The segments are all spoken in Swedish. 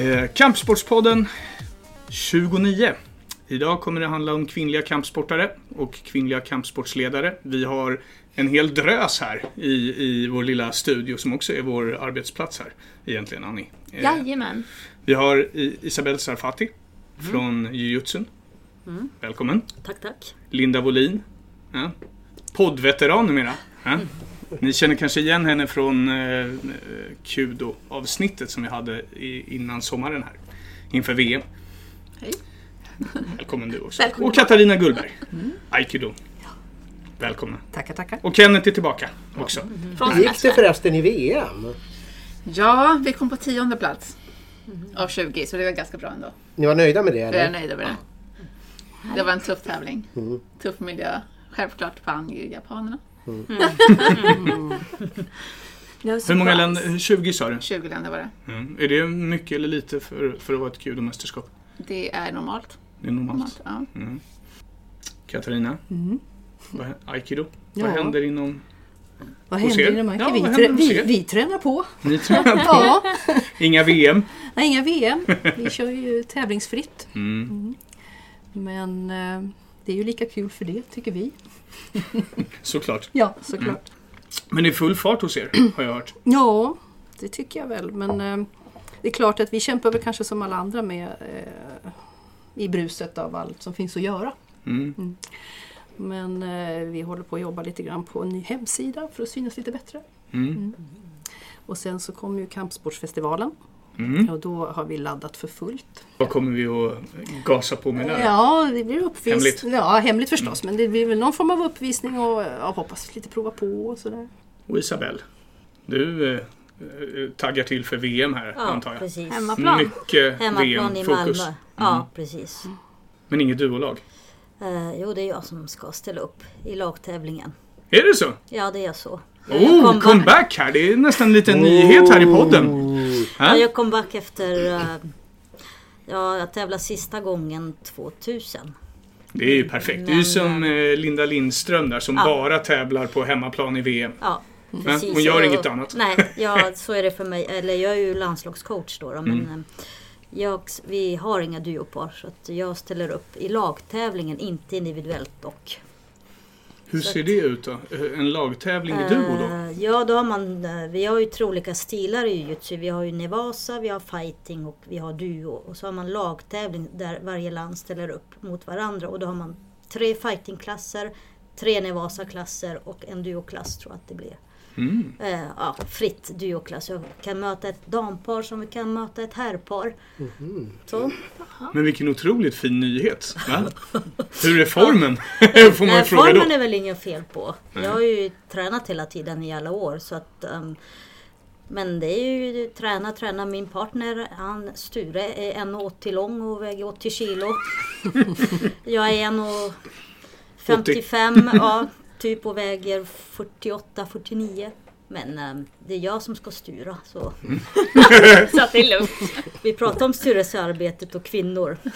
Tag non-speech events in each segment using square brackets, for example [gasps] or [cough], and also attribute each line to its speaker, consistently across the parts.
Speaker 1: Eh, Kampsportspodden 29. Idag kommer det handla om kvinnliga kampsportare och kvinnliga kampsportsledare. Vi har en hel drös här i, i vår lilla studio som också är vår arbetsplats här egentligen, Annie. Eh,
Speaker 2: Jajamän.
Speaker 1: Vi har Isabelle Sarfati från jujutsun. Välkommen.
Speaker 3: Tack, tack.
Speaker 1: Linda Wåhlin. Ja. Poddveteran numera. Ja. Ni känner kanske igen henne från eh, Kudo-avsnittet som vi hade i, innan sommaren här. Inför VM.
Speaker 2: Hej.
Speaker 1: Välkommen du också.
Speaker 2: Välkommen
Speaker 1: och. Katarina Gullberg. Aikido. Välkomna.
Speaker 4: Tackar, tackar.
Speaker 1: Och Kenneth är tillbaka också.
Speaker 2: Från
Speaker 5: Hur gick det förresten i VM?
Speaker 6: Ja, vi kom på tionde plats av 20, så det var ganska bra ändå.
Speaker 5: Ni var nöjda med det
Speaker 6: Jag är
Speaker 5: eller?
Speaker 6: nöjd över det. Det var en tuff tävling. Tuff miljö. Självklart vann ju japanerna. [laughs]
Speaker 1: Hur många länder? 20 sa du?
Speaker 6: 20 länder var det.
Speaker 1: Mm. Är det mycket eller lite för, för att vara ett Kudo-mästerskap?
Speaker 6: Det är normalt.
Speaker 1: Det är normalt.
Speaker 6: normalt ja.
Speaker 1: Mm. Katarina? Vad, aikido? Vad
Speaker 4: Ja.
Speaker 1: händer inom...
Speaker 4: Vad händer
Speaker 1: er?
Speaker 4: inom?
Speaker 1: Ja,
Speaker 4: vi,
Speaker 1: vad
Speaker 4: trä- vi, vi tränar på.
Speaker 1: Ni tränar [laughs] på?
Speaker 4: Ja,
Speaker 1: Inga VM?
Speaker 4: nej, inga VM. Vi kör ju tävlingsfritt.
Speaker 1: Mm.
Speaker 4: Men eh, det är ju lika kul för det, tycker vi. [laughs]
Speaker 1: Såklart.
Speaker 4: Ja, såklart.
Speaker 1: Men det är full fart hos er, har jag hört.
Speaker 4: Ja, det tycker jag väl. Men eh, det är klart att vi kämpar väl kanske som alla andra med eh, i bruset av allt som finns att göra.
Speaker 1: Mm.
Speaker 4: Men eh, vi håller på att jobba lite grann på en ny hemsida för att synas lite bättre.
Speaker 1: Mm.
Speaker 4: Och sen så kommer ju Kampsportsfestivalen.
Speaker 1: Mm.
Speaker 4: Och då har vi laddat för fullt.
Speaker 1: Vad kommer vi att gasa på med där?
Speaker 4: Ja, det blir uppvisning.
Speaker 1: Hemligt.
Speaker 4: Ja, hemligt förstås. Men det blir väl någon form av uppvisning och ja, hoppas lite prova på och sådär.
Speaker 1: Och Isabelle, du eh, taggar till för VM här,
Speaker 3: Ja,
Speaker 1: antar jag.
Speaker 3: precis.
Speaker 2: Hemmaplan.
Speaker 1: Mycket
Speaker 3: Hemmaplan i
Speaker 1: VM-fokus.
Speaker 3: Malmö. Ja, precis.
Speaker 1: Men inget duolag.
Speaker 3: Eh, jo, det är jag som ska ställa upp i lagtävlingen.
Speaker 1: Är det så?
Speaker 3: Ja, det är så. Jag
Speaker 1: Oh, comeback här! Det är nästan en liten nyhet här i podden.
Speaker 3: Ja, jag kom back efter... eh, ja, jag tävlade sista gången 2000.
Speaker 1: Det är ju perfekt. Det är ju
Speaker 3: Men,
Speaker 1: som eh, Linda Lindström där som
Speaker 3: Ja.
Speaker 1: bara tävlar på hemmaplan i VM.
Speaker 3: Ja,
Speaker 1: Men
Speaker 3: precis.
Speaker 1: hon gör
Speaker 3: Och-
Speaker 1: inget annat.
Speaker 3: Nej, ja, [laughs] så är det för mig. Eller jag är ju landslagscoach då. då men
Speaker 1: Mm.
Speaker 3: eh, jag, vi har inga duopar så jag ställer upp i lagtävlingen, inte individuellt dock.
Speaker 1: Hur ser det ut då? Eh, En lagtävling i duo då?
Speaker 3: Eh, Ja, då har man, eh, vi har ju tre olika stilar i jujutsu. Vi har ju nevasa, vi har fighting och vi har duo. Och så har man lagtävling där varje land ställer upp mot varandra. Och då har man tre fightingklasser, tre nevasa-klasser och en duoklass tror jag att det blir.
Speaker 1: Mm.
Speaker 3: Eh, ja, fritt duoklass. Jag kan möta ett dampar som vi kan möta ett herrpar. Så.
Speaker 1: Men vilken otroligt fin nyhet. Va? [laughs] Hur är formen? [laughs] Får man
Speaker 3: Nej,
Speaker 1: fråga
Speaker 3: formen
Speaker 1: då.
Speaker 3: är väl inget fel på. Jag har ju tränat hela tiden i alla år. Så att, ehm, men det är ju träna, träna. Min partner, han Sture, är 1,80 lång och väger 80 kilo. [laughs] jag är 1,55 ja, typ och väger 48-49. Men ehm, det är jag som ska styra. Så. [laughs]
Speaker 2: Så att det är lugnt. [laughs]
Speaker 3: Vi pratar om styrelsearbetet och kvinnor. [laughs]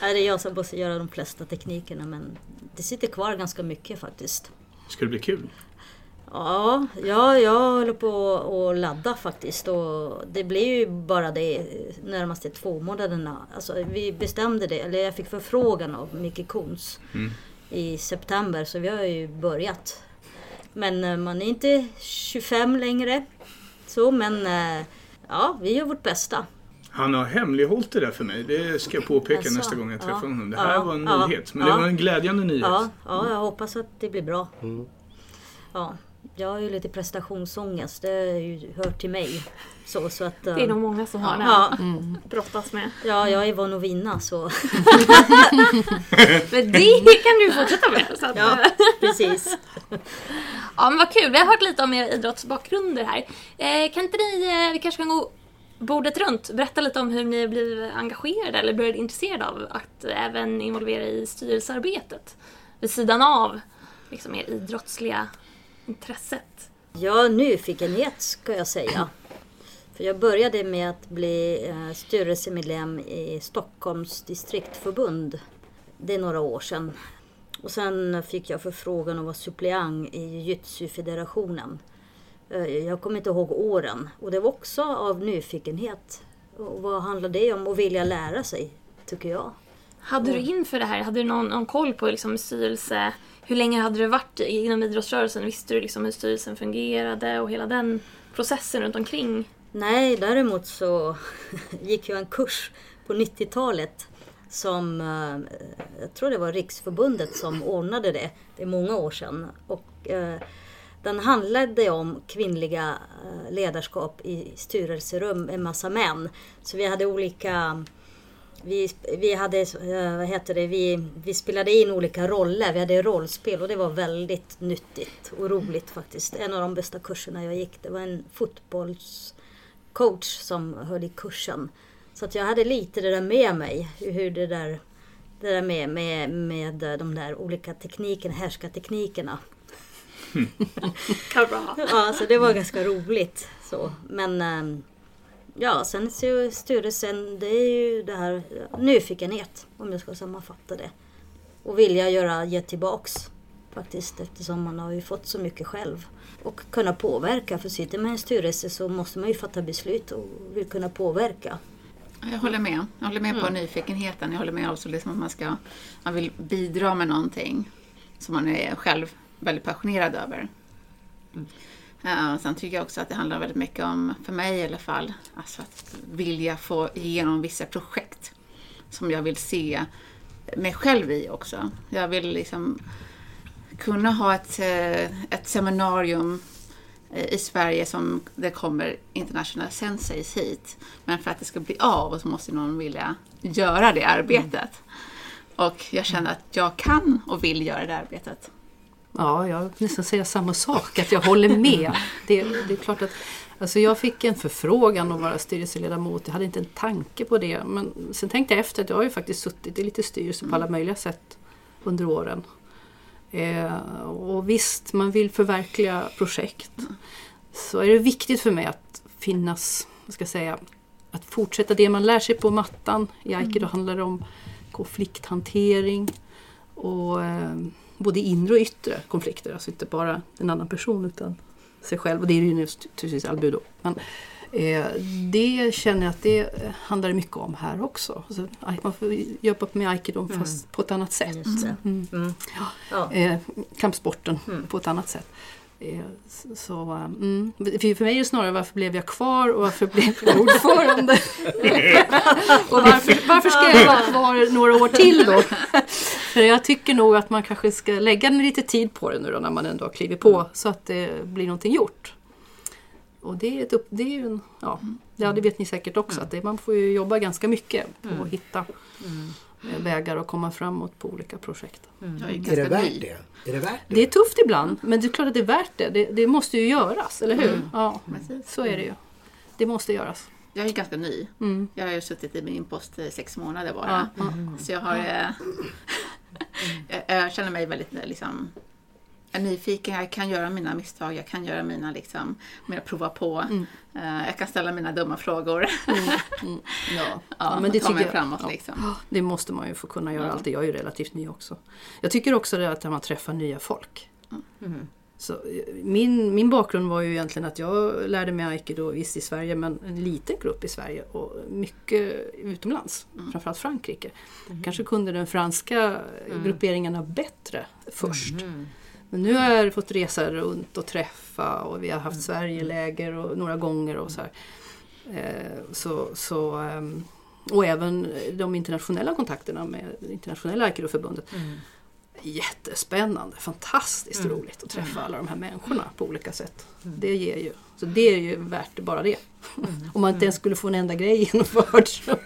Speaker 3: Det är jag som måste göra de flesta teknikerna men det sitter kvar ganska mycket faktiskt.
Speaker 1: Ska det bli kul?
Speaker 3: Ja, ja jag håller på att ladda faktiskt och det blir ju bara det närmaste två månaderna. Alltså, vi bestämde det, eller jag fick förfrågan av Micke Kons
Speaker 1: Mm.
Speaker 3: i september så vi har ju börjat. Men eh, man är inte 25 längre. Så men eh, ja, vi gör vårt bästa.
Speaker 1: Han har hemlighållit det där för mig. Det ska jag påpeka
Speaker 3: Jaså?
Speaker 1: nästa gång jag träffar
Speaker 3: Ja.
Speaker 1: honom. Det här
Speaker 3: Ja.
Speaker 1: var en
Speaker 3: Ja.
Speaker 1: nyhet. Men
Speaker 3: Ja.
Speaker 1: det var en glädjande nyhet.
Speaker 3: Ja, ja, jag hoppas att det blir bra. Ja, jag har ju lite prestationsångest, det är ju, hör till mig. Så, så att, eh,
Speaker 2: Det är nog många som har det.
Speaker 3: ja,
Speaker 2: Brottas med.
Speaker 3: ja, jag är van att vinna så. [laughs]
Speaker 2: Men det kan du fortsätta med. Så att,
Speaker 3: Ja,
Speaker 2: ja.
Speaker 3: precis.
Speaker 2: ja men vad kul. Vi har hört lite om era idrottsbakgrunder här. Eh, kan inte ni, eh, vi kanske kan gå bordet runt. Berätta lite om hur ni blev engagerade eller började intresserade av att även involvera i styrelsearbetet. Vid sidan av liksom, er idrottsliga intresset.
Speaker 3: Ja, nyfikenhet ska jag säga. [clears throat] För jag började med att bli eh, styrelsemedlem i Stockholms distriktförbund. Det är några år sedan. Och sen fick jag förfrågan att vara suppleant i Jujutsu-federationen. Eh, Jag kommer inte ihåg åren. Och det var också av nyfikenhet. Och vad handlar det om? Att vilja lära sig, tycker jag.
Speaker 2: Hade du inför det här, hade du någon, någon koll på liksom styrelse? Hur länge hade du varit inom idrottsrörelsen? Visste du liksom hur styrelsen fungerade och hela den processen runt omkring?
Speaker 3: Nej, däremot så [laughs] gick jag en kurs på 90-talet som, eh, jag tror det var Riksförbundet som ordnade det. Det är många år sedan. Och, eh, den handlade om kvinnliga eh, ledarskap i styrelserum med massa män. Så vi hade olika vi, vi hade, eh, vad heter det, vi, vi spelade in olika roller. Vi hade rollspel och det var väldigt nyttigt och roligt faktiskt. En av de bästa kurserna jag gick, det var en fotbollscoach som höll i kursen. Så att jag hade lite det där med mig, hur det där, det där med, med, med de där olika teknikerna, härskarteknikerna. [laughs] Ja, så det var ganska roligt. Så. Men ehm, ja, sen så styrelsen, det är ju det här nyfikenhet, om jag ska sammanfatta det. Och vilja göra, ge tillbaks faktiskt, eftersom man har ju fått så mycket själv. Och kunna påverka, för sitter man i en styrelse så måste man ju fatta beslut och vill kunna påverka.
Speaker 6: Jag håller med. Jag håller med på nyfikenheten. Jag håller med också liksom att man, ska, man vill bidra med någonting som man är själv väldigt passionerad över. Ja, och sen tycker jag också att det handlar väldigt mycket om, för mig i alla fall, alltså att vilja få igenom vissa projekt som jag vill se mig själv i också. Jag vill liksom kunna ha ett, eh, ett seminarium eh, i Sverige som det kommer internationella senseis hit. Men för att det ska bli av så måste någon vilja göra det arbetet. Och jag känner att jag kan och vill göra det arbetet.
Speaker 4: Ja, jag vill nästan säga samma sak, att jag håller med. Det, det är klart att alltså jag fick en förfrågan att vara styrelseledamot. Jag hade inte en tanke på det. Men sen tänkte jag efter att jag har ju faktiskt suttit i lite styrelse på alla möjliga sätt under åren. Eh, och visst, man vill förverkliga projekt. Så är det viktigt för mig att finnas, vad ska jag säga, att fortsätta det man lär sig på mattan. I aikido handlar det om konflikthantering och eh, både inre och yttre konflikter. Alltså inte bara en annan person utan sig själv. Och det är ju naturligtvis albudo. Men eh, det känner jag att det handlar mycket om här också. Alltså, man får jobba med aikido fast på ett annat sätt. Mm.
Speaker 3: Mm. Ja.
Speaker 4: Eh, kampsporten på ett annat sätt. Eh, så- eh, mm. för, för mig är det snarare varför blev jag kvar och varför blev jag [laughs] ordförande? [laughs] och varför, varför ska jag vara kvar några år till då? [laughs] för jag tycker nog att man kanske ska lägga lite tid på det nu då när man ändå har klivit på så att det blir någonting gjort. Och det är, ett upp, det är ju en, ja, ja, det vet ni säkert också, att det, man får ju jobba ganska mycket på att hitta eh, vägar och komma framåt på olika projekt.
Speaker 6: Jag är
Speaker 5: Är det värt det? Är det värt det?
Speaker 4: Det är tufft ibland, men det är klart att det är värt det. Det, det måste ju göras, eller hur? Ja,
Speaker 6: Precis.
Speaker 4: så är det ju. Det måste göras.
Speaker 6: Jag är ganska ny.
Speaker 4: Mm.
Speaker 6: Jag har ju suttit i min post i sex månader bara. Så jag har... [laughs] jag, jag känner mig väldigt liksom, nyfiken, jag kan göra mina misstag, jag kan göra mina, liksom, mina prova på. Eh, jag kan ställa mina dumma frågor. [laughs]
Speaker 4: Ja.
Speaker 6: Ja,
Speaker 4: Ja, men det
Speaker 6: ta
Speaker 4: tycker
Speaker 6: mig
Speaker 4: jag-
Speaker 6: framåt
Speaker 4: ja.
Speaker 6: liksom.
Speaker 4: Det måste man ju få kunna göra alltid. Jag är ju relativt ny också. Jag tycker också det att man träffar nya folk. Så, min, min bakgrund var ju egentligen att jag lärde mig aikido visst i Sverige men en liten grupp i Sverige och mycket utomlands. Framförallt Frankrike. Kanske kunde den franska grupperingarna bättre först. Men nu har jag fått resa runt och träffa och vi har haft Sverigeläger och några gånger och så här. Eh, så, så, ehm, och även de internationella kontakterna med internationella Aikidoförbundet. Jättespännande, fantastiskt roligt att träffa alla de här människorna på olika sätt. Det ger ju, så det är ju värt bara det. Om man inte ens skulle få en enda grej [laughs] genomförd. Så.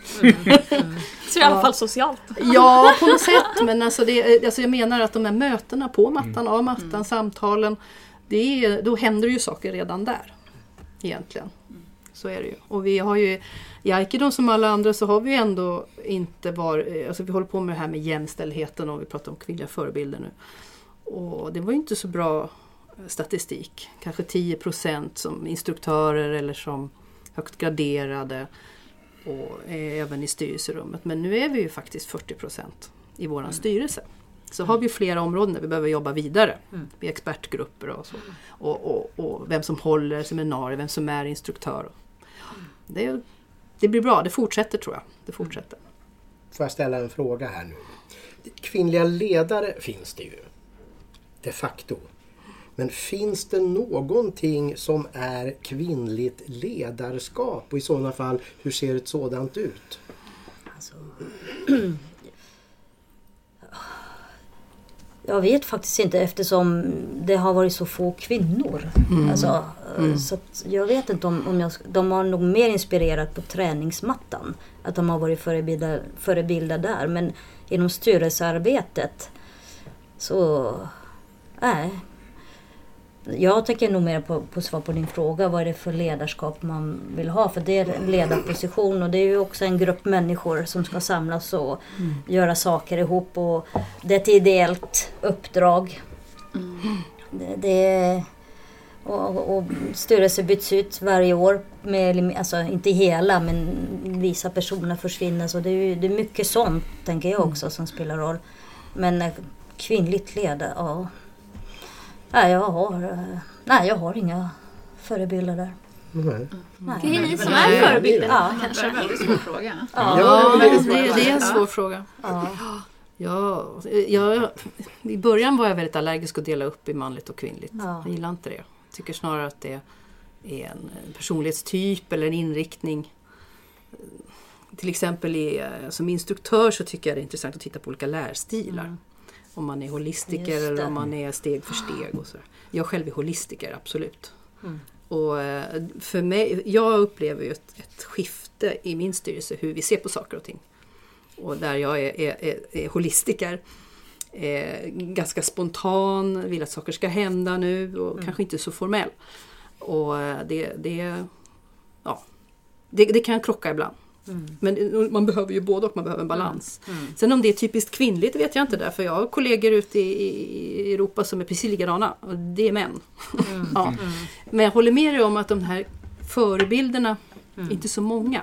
Speaker 2: Så i alla fall socialt.
Speaker 4: Ja, på något sätt. Men alltså det, alltså jag menar att de här mötena på mattan, av mattan, samtalen. Det är, då händer ju saker redan där. Egentligen. Så är det ju. Och vi har ju i Aikidon som alla andra så har vi ändå inte varit, alltså vi håller på med det här med jämställdheten och vi pratar om kvinnliga förebilder nu. Och det var ju inte så bra statistik. Kanske 10% som instruktörer eller som högt graderade och eh, även i styrelserummet. Men nu är vi ju faktiskt 40% i vår styrelse. Så har vi flera områden där vi behöver jobba vidare med expertgrupper och så. Och, och, och vem som håller seminarier, vem som är instruktör. Det, det blir bra, det fortsätter tror jag. Det fortsätter.
Speaker 5: Får jag ställa en fråga här nu? Kvinnliga ledare finns det ju. De facto. Men finns det någonting som är kvinnligt ledarskap? Och i sådana fall, hur ser ett sådant ut?
Speaker 3: Alltså, jag vet faktiskt inte eftersom det har varit så få kvinnor. Alltså, Så att jag vet inte om, om jag, de har nog mer inspirerat på träningsmattan. Att de har varit förebilder, förebilder där. Men inom styrelsearbetet så... Nej. Jag tänker nog mer på, på svar på din fråga. Vad är det för ledarskap man vill ha? För det är en ledarposition och det är ju också en grupp människor som ska samlas och göra saker ihop. Och det är ett ideellt uppdrag. Det, det är, och, och styrelser byts ut varje år. Med, alltså inte hela men vissa personer försvinner. Så det är, det är mycket sånt tänker jag också som spelar roll. Men eh, kvinnligt ledare, ja. Nej, jag har, eh, nej, jag har inga förebilder där.
Speaker 5: Nej.
Speaker 3: Nej.
Speaker 2: Det är ni som är förebilder
Speaker 3: ja.
Speaker 6: Det
Speaker 2: kanske.
Speaker 6: en väldigt svår fråga.
Speaker 3: Ja.
Speaker 5: Ja,
Speaker 4: det,
Speaker 5: är
Speaker 4: det, är en svår fråga.
Speaker 3: Ja.
Speaker 4: Ja, jag, I början var jag väldigt allergisk att dela upp i manligt och kvinnligt.
Speaker 3: Ja.
Speaker 4: Jag gillar inte det. Jag tycker snarare att det är en personlighetstyp eller en inriktning. Till exempel i, eh, som instruktör så tycker jag det är intressant att titta på olika lärstilar. Om man är holistiker eller om man är steg för steg. Och så. Jag själv är holistiker, absolut.
Speaker 3: Mm.
Speaker 4: Och eh, för mig, jag upplever ju ett, ett skifte i min styrelse hur vi ser på saker och ting. Och där jag är, är, är, är holistiker. Eh, ganska spontan, vill att saker ska hända nu och kanske inte så formell. Och eh, det, det, ja, det, det kan krocka ibland. Men det- man behöver ju både och, man behöver en balans. Sen om det är typiskt kvinnligt vet jag inte därför jag har kollegor ute i, Europa som är precis likadana. Och det är män. [laughs] ja. Men jag håller med dig om att de här förebilderna inte är så många.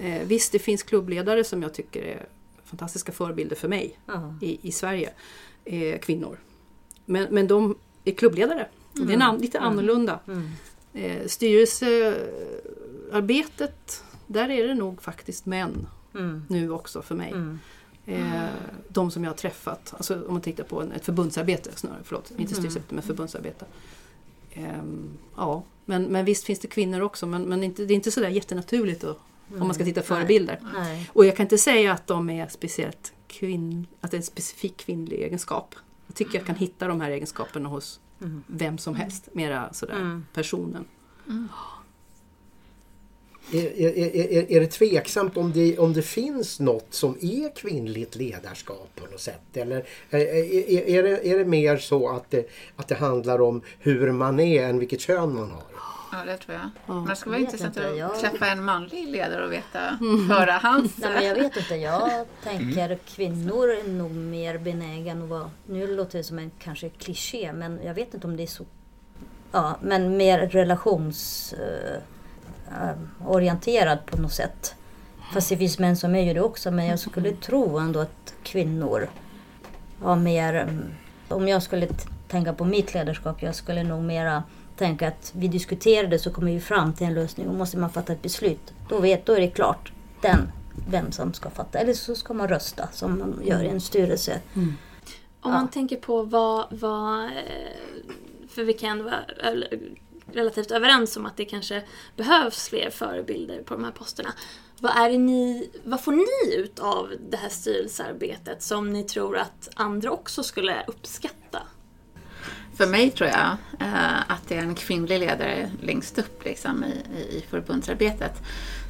Speaker 4: Eh, visst, det finns klubbledare som jag tycker är fantastiska förebilder för mig i, i Sverige. Eh, kvinnor. Men, men de är klubbledare. Det är an, lite annorlunda. Eh, styrelsearbetet, där är det nog faktiskt män
Speaker 3: Mm.
Speaker 4: nu också för mig.
Speaker 3: Mm.
Speaker 4: Eh, de som jag har träffat, alltså om man tittar på en, ett förbundsarbete snarare, förlåt,
Speaker 3: Mm.
Speaker 4: inte styrelsearbete men förbundsarbete. Ehm, ja, men, men visst finns det kvinnor också men, men inte, det är inte sådär jättenaturligt då, om man ska titta förebilder.
Speaker 3: Nej.
Speaker 4: Och jag kan inte säga att de är speciellt kvinn, att det är en specifik kvinnlig egenskap. Jag tycker jag kan hitta de här egenskaperna hos vem som helst, mera sådär
Speaker 3: Mm.
Speaker 5: Är, är, är, är det tveksamt om det, om det finns något som är kvinnligt ledarskap på något sätt? Eller är, är, är, det, är det mer så att det, att det handlar om hur man är än vilket kön man har?
Speaker 6: Ja, det tror jag.
Speaker 4: Ja.
Speaker 6: Men det skulle vara intressant
Speaker 3: inte,
Speaker 6: att
Speaker 3: jag-
Speaker 6: träffa en manlig ledare och veta, höra hans...
Speaker 3: Nej, men jag vet inte. Jag tänker kvinnor är nog mer benägna att vara... Nu låter det som en kanske kliché, men jag vet inte om det är så... Ja, men mer relationsorienterad eh, orienterad på något sätt. Fast det finns män som är ju det också, men jag skulle tro ändå att kvinnor har mer... mm, Om jag skulle tänka på mitt ledarskap, jag skulle nog mera tänka att vi diskuterade så kommer vi fram till en lösning och måste man fatta ett beslut. Då, vet, då är det klart den, vem som ska fatta. Eller så ska man rösta som man gör i en styrelse.
Speaker 2: Om man tänker på vad, vad eh, för vi kan relativt överens om att det kanske behövs fler förebilder på de här posterna. Vad, är ni, vad får ni ut av det här styrelsearbetet som ni tror att andra också skulle uppskatta?
Speaker 6: För mig tror jag eh, att det är en kvinnlig ledare längst upp liksom, i, i, i förbundsarbetet.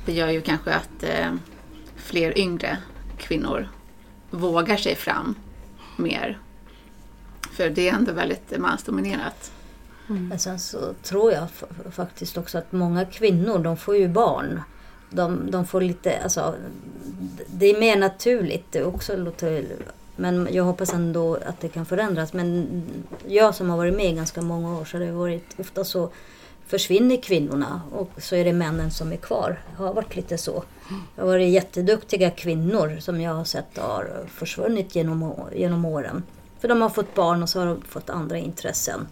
Speaker 6: Det gör ju kanske att eh, fler yngre kvinnor vågar sig fram mer. För det är ändå väldigt mansdominerat. Mm.
Speaker 3: Men sen så tror jag faktiskt också att många kvinnor, de får ju barn. De, de får lite, alltså, det är mer naturligt. Det också låter, men jag hoppas ändå att det kan förändras. Men jag som har varit med i ganska många år så har det varit ofta så försvinner kvinnorna och så är det männen som är kvar. Det har varit lite så. Det har varit jätteduktiga kvinnor som jag har sett har försvunnit genom, genom åren. För de har fått barn och så har de fått andra intressen.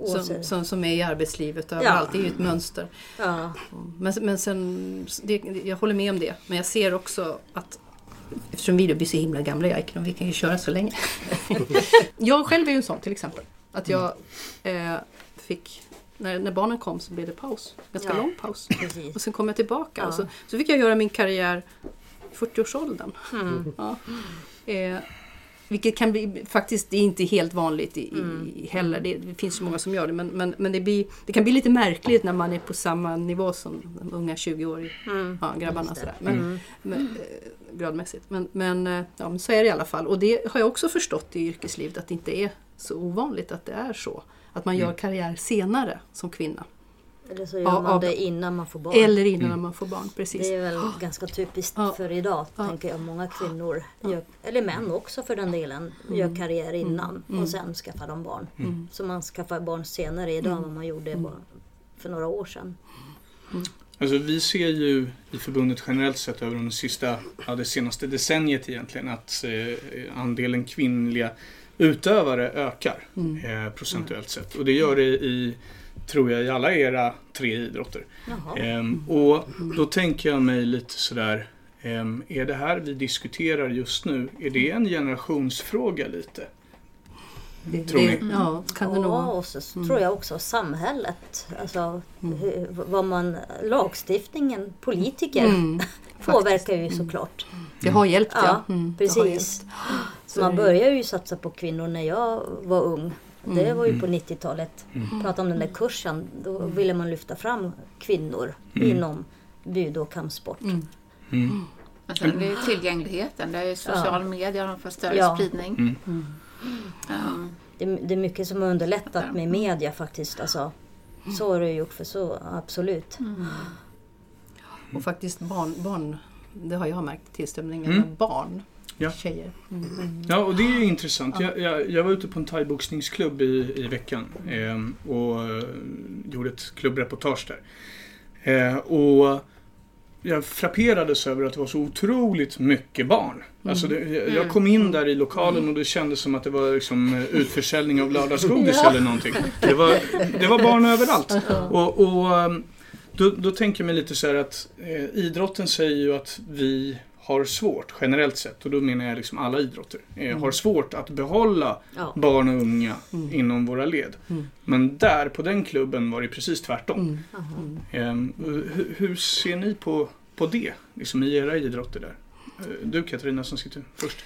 Speaker 3: Och
Speaker 4: Som, som, som är i arbetslivet överallt. Det är ju ett mönster.
Speaker 3: ja.
Speaker 4: Men, men sen, det, jag håller med om det. Men jag ser också att Eftersom vi då blir så himla gamla jag och vi kan ju köra så länge. [laughs] jag själv är ju en sån till exempel. Att jag eh, fick, när, när barnen kom så blev det paus. Ganska
Speaker 3: Ja.
Speaker 4: lång paus.
Speaker 3: Precis.
Speaker 4: Och sen kom jag tillbaka
Speaker 3: Ja.
Speaker 4: och så, så fick jag göra min karriär i 40-årsåldern.
Speaker 3: Mm.
Speaker 4: Ja. Eh, vilket kan bli, faktiskt, det är inte helt vanligt i,
Speaker 3: Mm.
Speaker 4: i, heller. Det, det finns ju många som gör det. Men, men, men det, blir, det kan bli lite märkligt när man är på samma nivå som de unga 20-åriga
Speaker 3: Mm.
Speaker 4: ja, grabbarna. Sådär. Men,
Speaker 3: Mm.
Speaker 4: men, eh, gradmässigt. Men, men, eh, ja, men så är det i alla fall. Och det har jag också förstått i yrkeslivet att det inte är så ovanligt att det är så. Att man gör karriär senare som kvinna.
Speaker 3: Eller så gör
Speaker 4: Ja,
Speaker 3: man det innan man får barn.
Speaker 4: Eller innan när man får barn. Precis.
Speaker 3: Det är väl ganska typiskt
Speaker 4: Ja.
Speaker 3: för idag,
Speaker 4: Ja.
Speaker 3: tänker jag. Många kvinnor, gör, eller män också för den delen, gör karriär innan och sen skaffar de barn. Så man skaffar barn senare idag än vad man gjorde för några år sedan.
Speaker 1: Alltså vi ser ju i förbundet generellt sett över de sista, ja, det senaste decenniet egentligen att eh, andelen kvinnliga utövare ökar eh, procentuellt sett. Och det gör det i, tror jag, i alla era tre idrotter. Ehm, och då tänker jag mig lite sådär, ehm, är det här vi diskuterar just nu, är det en generationsfråga lite?
Speaker 4: Det,
Speaker 1: Tror
Speaker 4: det,
Speaker 1: ni?
Speaker 4: Ja, kan det nog vara.
Speaker 3: och så tror jag också samhället. Alltså, hur, vad man, lagstiftningen, politiker
Speaker 4: Mm, [laughs]
Speaker 3: påverkar ju såklart.
Speaker 4: Det har hjälpt ja.
Speaker 3: Ja,
Speaker 4: Mm, det har
Speaker 3: precis.
Speaker 4: hjälpt.
Speaker 3: Så man började ju satsa på kvinnor när jag var ung. Det var ju på 90-talet. Prata om den där kursen. Då ville man lyfta fram kvinnor inom budo och kampsport.
Speaker 4: Mm.
Speaker 1: Mm.
Speaker 6: Men sen det är ju tillgängligheten. Det är ju social media, de får större
Speaker 3: Ja.
Speaker 6: spridning.
Speaker 1: Mm.
Speaker 6: Um,
Speaker 3: Det, det är mycket som har underlättat med media faktiskt. Alltså, så har det gjort för så, absolut.
Speaker 4: Och faktiskt barn, barn, det har jag märkt tillströmningen
Speaker 1: Mm.
Speaker 4: av barn.
Speaker 1: Ja.
Speaker 4: Tjejer. Mm.
Speaker 1: Ja, och det är intressant. Jag, jag, jag var ute på en thaiboxningsklubb i, i veckan ehm, och eh, gjorde ett klubbreportage där. Eh, och jag frapperades över att det var så otroligt mycket barn. Alltså det, jag, jag kom in där i lokalen och det kändes som att det var liksom eh, utförsäljning av lördagsgodis [laughs] eller någonting. Det var, det var barn överallt. Och, och ehm, då, då tänker jag mig lite så här att eh, idrotten säger ju att vi har svårt generellt sett och då menar jag liksom alla idrotter. Eh, Har svårt att behålla
Speaker 3: Ja.
Speaker 1: barn och unga inom våra led. Men där på den klubben var det precis tvärtom. Ehm, hur, hur ser ni på, på det liksom i era idrotter där? Eh, Du Katarina som sitter först.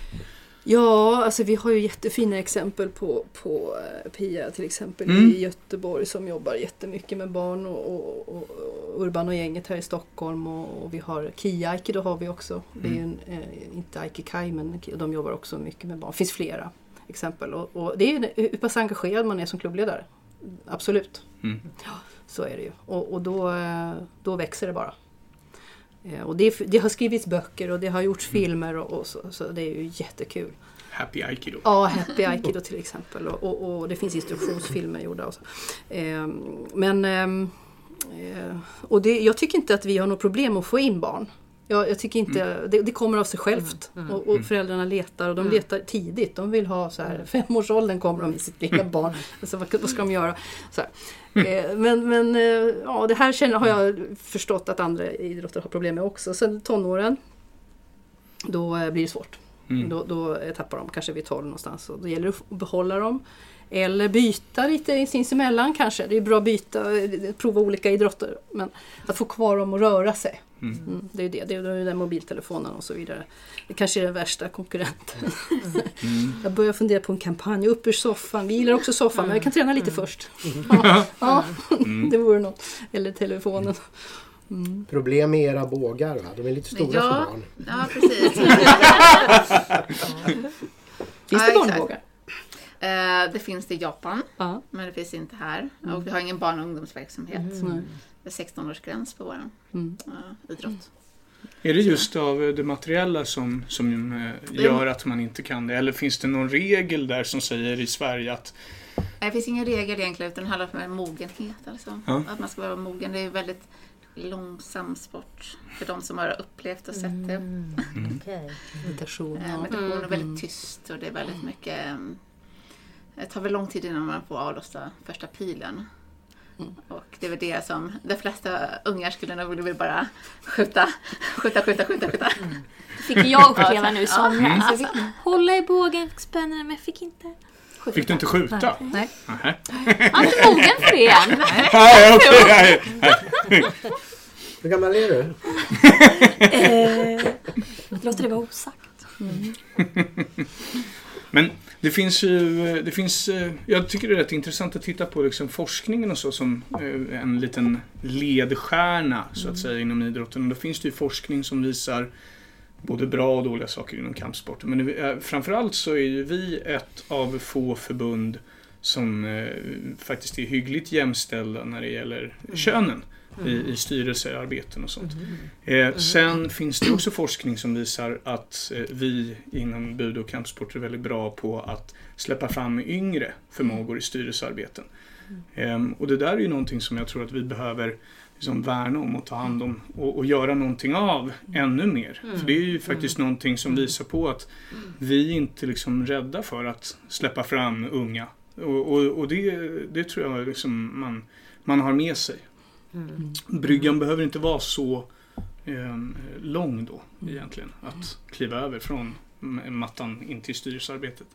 Speaker 4: Ja, alltså vi har ju jättefina exempel på, på eh, Pia till exempel
Speaker 1: Mm.
Speaker 4: i Göteborg som jobbar jättemycket med barn och, och, och, Urban och gänget här i Stockholm och, och vi har Kia Aikido har vi också. Det är ju en, eh, inte Aikikai men de jobbar också mycket med barn. Det finns flera exempel och, och det är ju hur pass engagerad man är som klubbledare. Absolut.
Speaker 1: Mm.
Speaker 4: Ja, så är det ju. Och, och då, eh, då växer det bara. Eh, Och det, det har skrivits böcker och det har gjorts filmer och, och så, så det är ju jättekul.
Speaker 1: Happy Aikido.
Speaker 4: Ja, Happy Aikido till exempel. Och, och, och det finns instruktionsfilmer gjorda. Och så. Ehm, men ehm, eh, och det, jag tycker inte att vi har något problem att få in barn. Jag, jag tycker inte, det, det kommer av sig självt. Och, och föräldrarna letar och de letar tidigt. De vill ha så här, femårsåldern kommer de med sitt lilla barn. Alltså, vad, vad ska de göra? Eh, Men, men eh, ja, det här känner, har jag förstått att andra idrotter har problem med också. Sen tonåren, då eh, blir det svårt.
Speaker 1: Mm.
Speaker 4: Då, då tappar de kanske vid 12 någonstans. Och då gäller det att behålla dem. Eller byta lite sinsemellan kanske. Det är bra att byta, prova olika idrotter. Men att få kvar dem och röra sig.
Speaker 1: Mm.
Speaker 4: Mm, det är ju det. Det är ju den mobiltelefonen och så vidare. Det kanske är den värsta konkurrenten.
Speaker 1: Mm. [laughs]
Speaker 4: Jag börjar fundera på en kampanj. Upp ur soffan. Vi gillar också soffan men vi kan träna lite först. Ja, ja det vore något. Eller telefonen.
Speaker 5: Problem med era bågar va? De är lite stora
Speaker 6: Ja.
Speaker 5: för barn.
Speaker 6: ja, precis. [laughs]
Speaker 4: Finns
Speaker 6: Ja,
Speaker 4: det
Speaker 6: exakt.
Speaker 4: barnbågar?
Speaker 6: Eh, det finns det i Japan,
Speaker 4: Ja.
Speaker 6: men det finns inte här. Och vi har ingen barn och ungdomsverksamhet.
Speaker 4: Nej.
Speaker 6: Det är 16-årsgräns på vår
Speaker 4: Mm.
Speaker 6: eh, idrott.
Speaker 1: Är det just av eh, det materiella som, som eh, gör att man inte kan det? Eller finns det någon regel där som säger i Sverige att
Speaker 6: Det finns ingen regel egentligen utan det handlar om mogenhet. Alltså.
Speaker 1: Ja.
Speaker 6: Att man ska vara mogen. Det är väldigt långsam sport för de som har upplevt och sett det.
Speaker 3: Mm. Okej.
Speaker 4: Meditation.
Speaker 6: Eh. Meditation är väldigt tyst och det är väldigt mycket... Det tar väl lång tid innan man får avlossa första pilen. Och det är väl det som de flesta ungar skulle nog vilja bara skjuta, skjuta, skjuta, skjuta, skjuta.
Speaker 2: Det fick jag uppleva nu i somras.
Speaker 1: Mm.
Speaker 2: Jag fick hålla i bågen, fick spänna men jag fick inte skjuta.
Speaker 1: Fick du inte skjuta?
Speaker 4: Nej.
Speaker 1: Nej.
Speaker 2: Jag är inte mogen för det än.
Speaker 1: Nej, [laughs] okej. nej.
Speaker 5: Hur gammal är du?
Speaker 2: Eh, låter det vara osagt.
Speaker 1: Men det finns ju, det finns, eh, jag tycker det är rätt intressant att titta på liksom forskningen och så som eh, en liten ledstjärna så att säga inom idrotten. Och då finns det ju forskning som visar både bra och dåliga saker inom kampsporten. Men det, eh, framförallt så är ju vi ett av få förbund som eh, faktiskt är hyggligt jämställda när det gäller könen i, i styrelsearbeten och sånt. Eh, sen finns det också forskning som visar att eh, vi inom bud och kampsport är väldigt bra på att släppa fram yngre förmågor i styrelsearbeten. Ehm, och det där är ju någonting som jag tror att vi behöver liksom värna om och ta hand om och, och göra någonting av ännu mer. För det är ju faktiskt någonting som visar på att vi inte liksom rädda för att släppa fram unga. Och, och, och det, det tror jag liksom man, man har med sig. Bryggan behöver inte vara så eh, lång då egentligen. Att kliva över från mattan in till styrelsearbetet.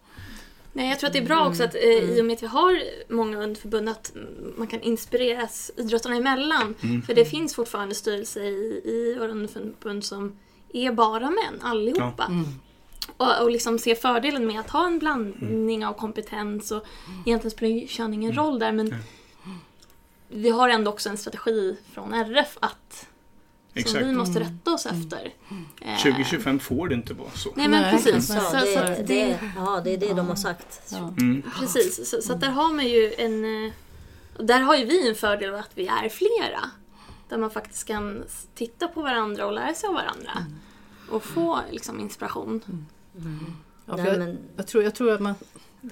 Speaker 2: Nej, jag tror att det är bra också att eh, i och med att vi har många underförbund att mm, man kan inspireras idrottarna emellan.
Speaker 1: Mm.
Speaker 2: För det finns fortfarande styrelser i, i våra underförbund som är bara män, allihopa.
Speaker 4: Mm.
Speaker 2: Och, och liksom se fördelen med att ha en blandning av kompetens och egentligen spelar kön ingen roll där men vi har ändå också en strategi från RF att som
Speaker 1: Exakt.
Speaker 2: vi måste rätta oss efter. Eh,
Speaker 1: 2025 får det inte vara så.
Speaker 2: Nej men precis.
Speaker 3: Ja,
Speaker 2: Så,
Speaker 3: det,
Speaker 2: så att
Speaker 3: det, ja, det är det de har sagt.
Speaker 4: Ja.
Speaker 1: Mm.
Speaker 2: Precis, så, så att där har man ju en... eh, Där har ju vi en fördel av att vi är flera. Där man faktiskt kan titta på varandra och lära sig av varandra. Och få liksom inspiration.
Speaker 4: Ja, för
Speaker 3: Nej,
Speaker 4: jag,
Speaker 3: men-
Speaker 4: jag, tror, jag tror att man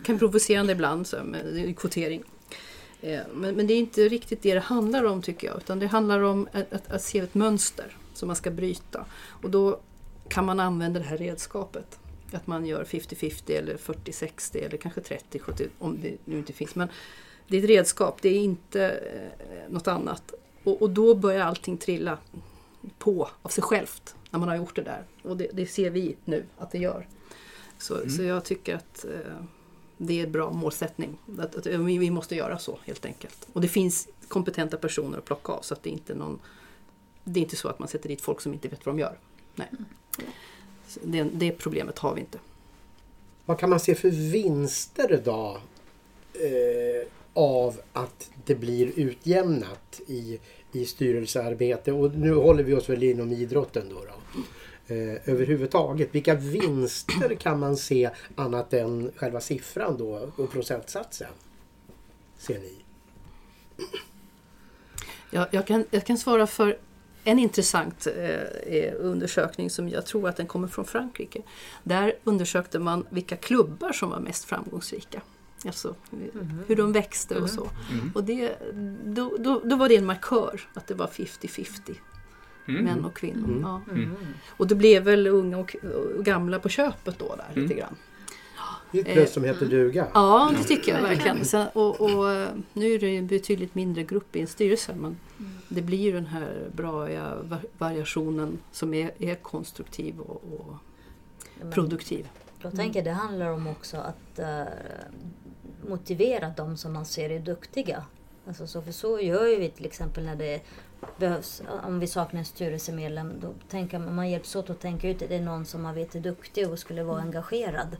Speaker 4: kan provocerande ibland så med det kvotering. Eh, Men, men det är inte riktigt det det handlar om tycker jag. Utan det handlar om att, att, att se ett mönster som man ska bryta. Och då kan man använda det här redskapet. Att man gör 50-50 eller 40-60 eller kanske 30-70 om det nu inte finns. Men det är ett redskap, det är inte eh, något annat. Och, och då börjar allting trilla på av sig självt när man har gjort det där. Och det, det ser vi nu att det gör. Så, så jag tycker att eh, det är en bra målsättning. Att, att, vi, vi måste göra så helt enkelt. Och det finns kompetenta personer att plocka av så att det är inte någon Det är inte så att man sätter dit folk som inte vet vad de gör. Nej. Så Det, det problemet har vi inte.
Speaker 5: Vad kan man se för vinster då eh, av att det blir utjämnat i, i styrelsearbete? Och nu håller vi oss väl inom idrotten då. då. Eh, överhuvudtaget, vilka vinster kan man se annat än själva siffran då och procentsatsen? Ser ni?
Speaker 4: Jag, jag, kan, jag kan svara för en intressant eh, eh, undersökning som jag tror att den kommer från Frankrike. Där undersökte man vilka klubbar som var mest framgångsrika. Alltså hur de växte och så. Och det, då, då, då var det en markör att det var 50-50
Speaker 1: Mm.
Speaker 4: män och kvinnor. Ja. Och det blev väl unga och, gamla på köpet då där lite grann.
Speaker 5: Det är ett plus som heter duga.
Speaker 4: Ja, det tycker jag verkligen. Sen, och, och, eh, nu är det en betydligt mindre grupp i en styrelse. Men det blir ju den här bra variationen som är, är konstruktiv och, och produktiv.
Speaker 3: Jag tänker det handlar om också att eh, motivera de som man ser är duktiga. Alltså så, för så gör ju vi till exempel när det behövs, om vi saknar en styrelsemedlem, då tänker man, man hjälps åt att tänka ut att det är någon som man vet är duktig och skulle vara engagerad.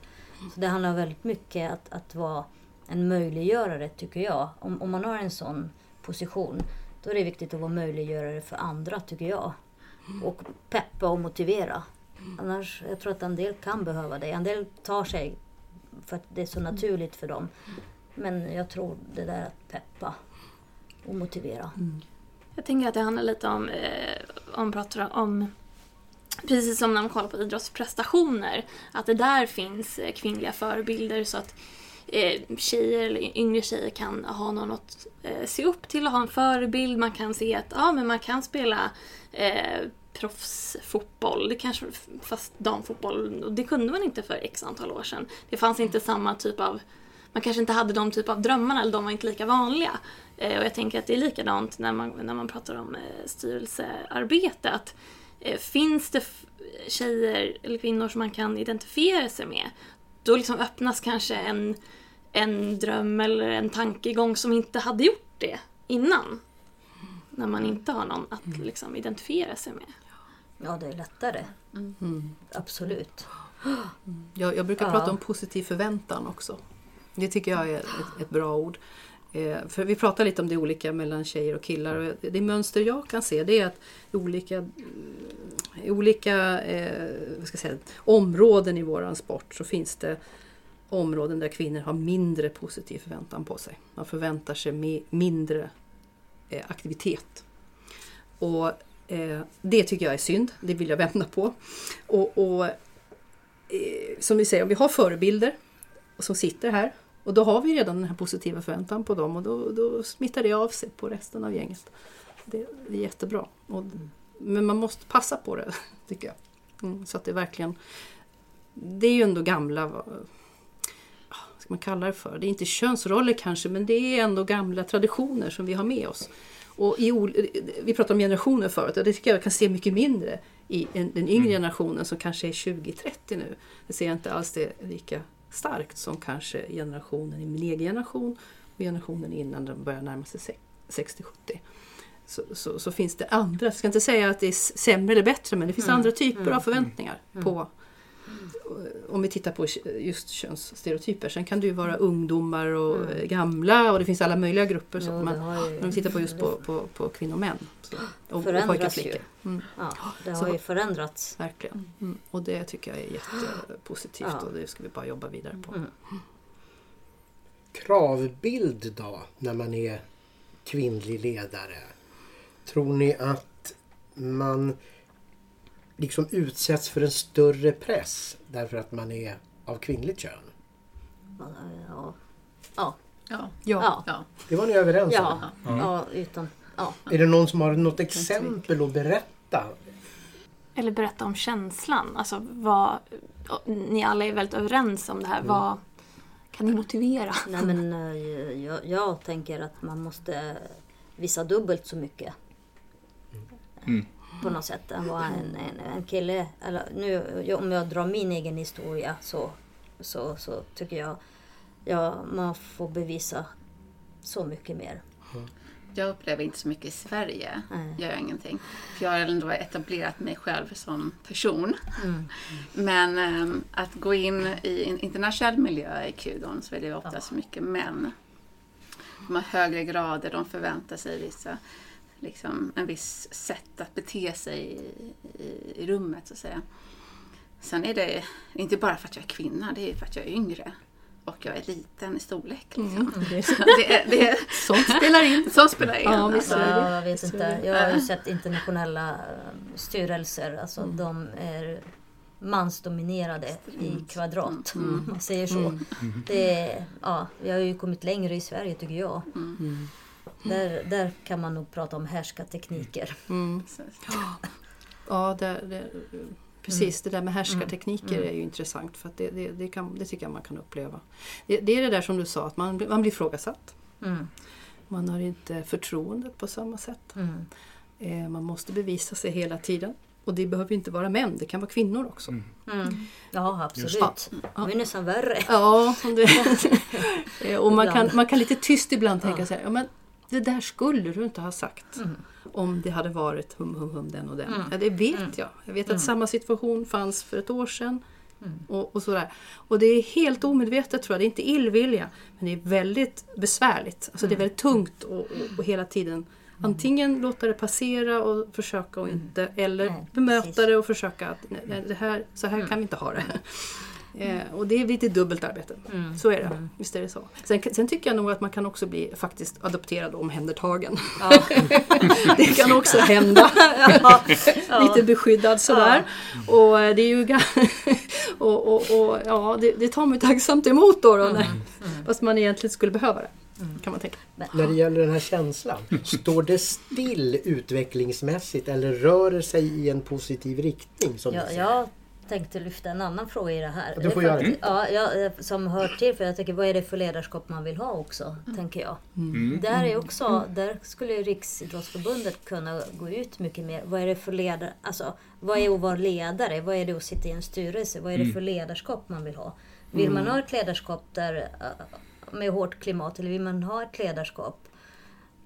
Speaker 3: Så det handlar väldigt mycket att, att vara en möjliggörare tycker jag. Om, om man har en sån position, då är det viktigt att vara möjliggörare för andra tycker jag. Och peppa och motivera. Annars, jag tror att en del kan behöva det. En del tar sig för att det är så naturligt för dem. Men jag tror det där att peppa och motivera.
Speaker 2: Jag tänker att det handlar lite om, eh, om pratar om Precis som när man kollar på idrottsprestationer, att det där finns eh, kvinnliga förebilder så att eh, tjejer eller yngre tjejer kan ha någon att eh, se upp till och ha en förebild. Man kan se att ja, men man kan spela eh, proffsfotboll, det kanske, fast damfotboll, och det kunde man inte för x antal år sedan. Det fanns inte samma typ av, man kanske inte hade de typ av drömmarna, eller de var inte lika vanliga. Eh, och jag tänker att det är likadant när man, när man pratar om eh, styrelsearbete. Att, eh, finns det tjejer eller kvinnor som man kan identifiera sig med, då liksom öppnas kanske en, en dröm eller en tankegång som inte hade gjort det innan. När man inte har någon att liksom identifiera sig med.
Speaker 3: Ja, det är lättare. Absolut.
Speaker 4: Jag, jag brukar
Speaker 3: Ja.
Speaker 4: prata om positiv förväntan också. Det tycker jag är ett, ett bra ord. Eh, för vi pratar lite om det olika mellan tjejer och killar. Och det mönster jag kan se det är att i olika, eh, olika eh, vad ska jag säga, områden i våran sport så finns det områden där kvinnor har mindre positiv förväntan på sig. Man förväntar sig mindre aktivitet. Och Det tycker jag är synd, det vill jag vända på. Och, och som vi säger, om vi har förebilder som sitter här och då har vi redan den här positiva förväntan på dem och då, då smittar det av sig på resten av gänget. Det, det är jättebra. Och, men man måste passa på det, [laughs] tycker jag. Mm, så att det verkligen... Det är ju ändå gamla... Vad vad ska man kalla det för? Det är inte könsroller kanske, men det är ändå gamla traditioner som vi har med oss. Och i, vi pratade om generationer förut och det tycker jag kan se mycket mindre i en, den yngre generationen som kanske är 20-30 nu. Det ser jag inte alls det lika starkt som kanske generationen i min egen generation och generationen innan de börjar närma sig se- 60-70. Så, så, så finns det andra, jag ska inte säga att det är sämre eller bättre, men det finns andra typer av förväntningar på om vi tittar på just könsstereotyper. Sen kan det ju vara ungdomar och eh, gamla och det finns alla möjliga grupper. Så
Speaker 3: Jo, det
Speaker 4: man,
Speaker 3: ju-
Speaker 4: om vi tittar på just på, på, på kvinnor och män. Så, och, och
Speaker 3: Förändras
Speaker 4: pojkar och flickor. Mm,
Speaker 3: Ja, det
Speaker 4: Så-
Speaker 3: har ju förändrats.
Speaker 4: verkligen. Mm. Och det tycker jag är jättepositivt
Speaker 3: Ja.
Speaker 4: och det ska vi bara jobba vidare på.
Speaker 3: Mm.
Speaker 5: Kravbild då, när man är kvinnlig ledare? Tror ni att man liksom utsätts för en större press därför att man är av kvinnligt kön?
Speaker 3: Ja, ja, ja,
Speaker 6: Ja.
Speaker 5: Det var ni överens om?
Speaker 3: ja, ja, utan, ja.
Speaker 5: Är det någon som har något exempel att berätta?
Speaker 2: Eller berätta om känslan. Alltså vad... Ni alla är väldigt överens om det här. Vad kan ni motivera?
Speaker 3: Nej men eh, jag, jag tänker att man måste visa dubbelt så mycket.
Speaker 1: Mm.
Speaker 3: På något sätt än vad en, en, en kille, eller nu om jag drar min egen historia så, så, så tycker jag ja, man får bevisa så mycket mer.
Speaker 6: Jag upplever inte så mycket i Sverige.
Speaker 3: Nej.
Speaker 6: Gör jag ingenting. För jag har ändå etablerat mig själv som person.
Speaker 3: Mm.
Speaker 6: Men ehm, att gå in i en internationell miljö i kudon så är det ofta så mycket män. De har högre grader, de förväntar sig vissa, liksom, en viss sätt att bete sig i, i, i rummet så att säga. Sen är det inte bara för att jag är kvinna, det är för att jag är yngre. Och jag är liten i storlek. Liksom.
Speaker 4: Det, [laughs]
Speaker 6: Det, är, det är,
Speaker 4: sånt spelar in. [laughs]
Speaker 6: sånt spelar in.
Speaker 4: Ja,
Speaker 6: alltså.
Speaker 4: det.
Speaker 3: Ja, jag vet inte.
Speaker 4: det.
Speaker 3: Jag har ju sett internationella eh, styrelser. Alltså de är mansdominerade i kvadrat. Om man säger så. Det är, ja, vi har ju kommit längre i Sverige tycker jag. Där, där kan man nog prata om härskartekniker.
Speaker 4: Mm. Ja, det, det, precis. Det där med härskartekniker är ju intressant för att det, det, det, kan, det tycker jag man kan uppleva. Det, det är det där som du sa, att man, blir- man blir ifrågasatt.
Speaker 3: Mm.
Speaker 4: Man har inte förtroendet på samma sätt.
Speaker 3: Mm.
Speaker 4: Eh, man måste bevisa sig hela tiden. Och det behöver inte vara män, det kan vara kvinnor också.
Speaker 3: Mm. Ja, absolut.
Speaker 4: det.
Speaker 3: Det är nästan värre.
Speaker 4: Ja, det, [laughs] [laughs] Eh, och man kan, man kan lite tyst ibland tänka så här, ja men det där skulle du inte ha sagt.
Speaker 3: Mm.
Speaker 4: Om det hade varit hum hum hum den och den. Ja, det vet jag. Jag vet att samma situation fanns för ett år sedan. Och, och sådär. Och det är helt omedvetet tror jag, det är inte illvilja. Men det är väldigt besvärligt. Alltså det är väldigt tungt och, och, och hela tiden antingen låta det passera och försöka och inte eller
Speaker 3: Nej,
Speaker 4: bemöta
Speaker 3: precis.
Speaker 4: det och försöka att nej, det här, så här kan vi inte ha det. Eh, och det är lite dubbelt arbete. Så är det. Visst är det så. Sen, sen tycker jag nog att man kan också bli faktiskt adopterad och omhändertagen. [laughs] det kan också hända. [laughs] Lite beskyddad sådär. Och eh, det är ju [laughs] och, och, och, ja, det, det tar man tacksamt emot då. då när, Fast man egentligen skulle behöva det. Kan man tänka.
Speaker 5: När det gäller den här känslan, står det still utvecklingsmässigt eller rör det sig i en positiv riktning? Som
Speaker 3: Ja,
Speaker 5: du säger?
Speaker 3: jag tänkte lyfta en annan fråga i det här.
Speaker 5: Ja, du
Speaker 3: Det
Speaker 5: får göra
Speaker 3: faktiskt- Ja, jag, eh, som hör till, för jag tänker vad är det för ledarskap man vill ha också, tänker jag. Där är också, där skulle ju Riksidrottsförbundet kunna gå ut mycket mer. Vad är det för ledare, alltså vad är att vara ledare? Vad är det att sitta i en styrelse? Vad är det för ledarskap man vill ha? Vill man ha ett ledarskap där, eh, med hårt klimat, eller vill man ha ett ledarskap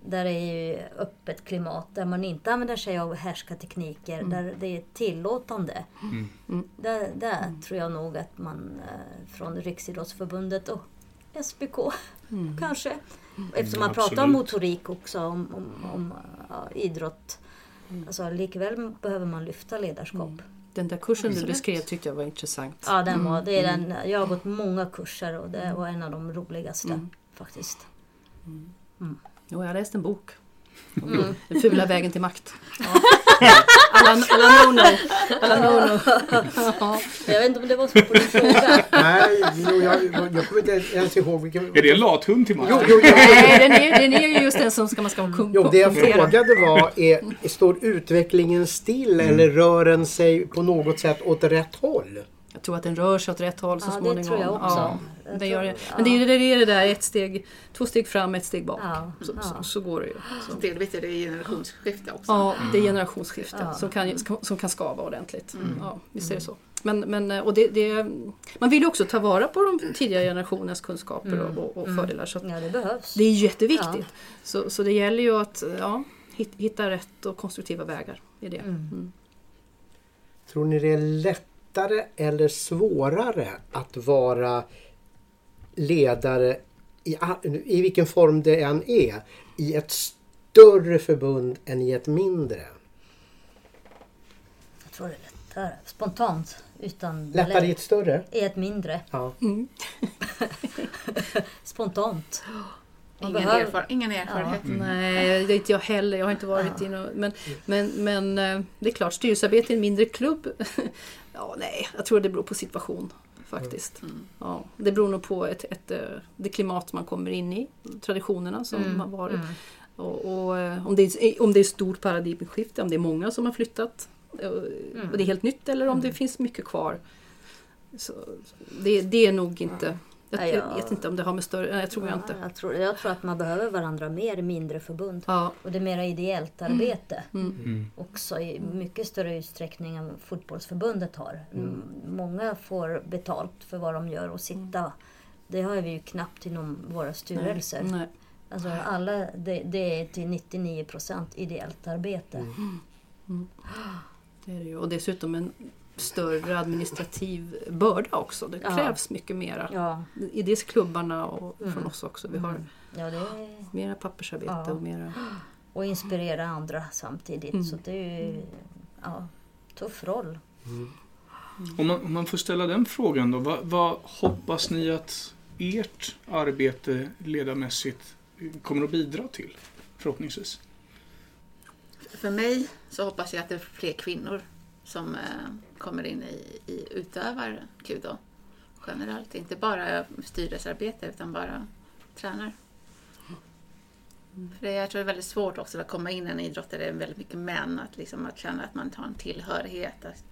Speaker 3: där det är ju öppet klimat, där man inte använder sig av härskartekniker, där det är tillåtande. Där, där tror jag nog att man eh, från Riksidrottsförbundet och SBK kanske, eftersom man pratar om motorik också, om, om, om ja, idrott. Alltså likväl behöver man lyfta ledarskap.
Speaker 4: Den där kursen du beskrev tyckte jag var intressant.
Speaker 3: Ja, den var, det är den, jag har gått många kurser och det var en av de roligaste faktiskt.
Speaker 4: Jo, jag har läst en bok.
Speaker 3: Mm.
Speaker 4: Den fula vägen till makt. Alla, alla no-no. Alla no-no. Ja.
Speaker 3: Jag vet inte om det var så på din fråga.
Speaker 5: Nej, jo, jag, jag kommer inte ens ihåg vilken...
Speaker 1: Är det en lathund till Martin?
Speaker 5: Jo, jo, jag,
Speaker 4: Nej, den är, den är ju just den som ska, man ska kom,
Speaker 5: jo, det jag frågade var, är, står utvecklingen still eller rör den sig på något sätt åt rätt håll?
Speaker 4: Jag tror att den rör sig åt rätt håll så
Speaker 3: Ja, det
Speaker 4: småningom.
Speaker 3: tror jag också.
Speaker 4: Ja,
Speaker 3: Jag
Speaker 4: det gör det. Men det är det, det, är det där, ett steg, två steg fram, ett steg bak.
Speaker 3: Ja,
Speaker 4: Så,
Speaker 3: ja.
Speaker 4: så, så går det ju. Så.
Speaker 6: Delvis är det generationsskifte också.
Speaker 4: Ja, det är generationsskifte
Speaker 3: Ja.
Speaker 4: som, kan, som kan skava ordentligt. Ja, visst är det så. Men, men, och det, det, man vill ju också ta vara på de tidigare generationernas kunskaper och, och, och fördelar. Så att
Speaker 3: Ja, det behövs.
Speaker 4: det är jätteviktigt.
Speaker 3: Ja.
Speaker 4: Så, så det gäller ju att ja, hit- hitta rätt och konstruktiva vägar i det. Mm.
Speaker 5: Tror ni det är lättare eller svårare att vara ledare i, i vilken form det än är i ett större förbund än i ett mindre?
Speaker 3: Jag tror det är lättare. Spontant. Utan
Speaker 5: Lättare i ett större?
Speaker 3: i ett mindre.
Speaker 5: Ja. [laughs]
Speaker 3: Spontant. [laughs]
Speaker 6: Ingen,
Speaker 3: behöver-
Speaker 6: erfar- ingen erfarenhet.
Speaker 4: Nej, det är inte jag heller. Jag har inte varit i någon, men, men, men eh, det är klart, styrelsearbete i en mindre klubb. [laughs] ja, nej, jag tror det beror på situation faktiskt. Ja, det beror nog på ett, ett, eh, det klimat man kommer in i, traditionerna som har varit. Och, och, eh, om, det är, om det är stort paradigmskifte, om det är många som har flyttat och det är helt nytt eller om det finns mycket kvar. Så det, det är nog inte... Jag,
Speaker 3: Nej,
Speaker 4: jag vet inte om det har med större... Nej, jag tror jag inte.
Speaker 3: Jag tror, jag tror att man behöver varandra mer i mindre förbund.
Speaker 4: Ja,
Speaker 3: Och det är mera ideellt arbete.
Speaker 1: Mm.
Speaker 3: Också i mycket större utsträckning än fotbollsförbundet har. Mm. Många får betalt för vad de gör och sitta. Det har vi ju knappt inom våra styrelser.
Speaker 4: nej.
Speaker 3: Alltså alla, det, det är till 99 procent ideellt arbete.
Speaker 4: Det är det ju. Och dessutom en större administrativ börda också. Det
Speaker 3: Ja.
Speaker 4: krävs mycket mera.
Speaker 3: Ja,
Speaker 4: I dels klubbarna och
Speaker 3: Mm.
Speaker 4: från oss också. Vi har
Speaker 3: ja det är,
Speaker 4: mera pappersarbete
Speaker 3: Ja.
Speaker 4: och mera...
Speaker 3: och inspirera andra samtidigt.
Speaker 4: Mm.
Speaker 3: Så det är ju ja, tuff roll.
Speaker 1: Om man, om man får ställa den frågan då. Vad, vad hoppas ni att ert arbete ledarmässigt kommer att bidra till? Förhoppningsvis.
Speaker 6: För mig så hoppas jag att det är fler kvinnor som eh, kommer in i, i utövar kudo generellt. Inte bara styrelsearbete utan bara tränar. För det, jag tror det är väldigt svårt också att komma in i en idrott där det är väldigt mycket män. Att, liksom, att känna att man har en tillhörighet. Att,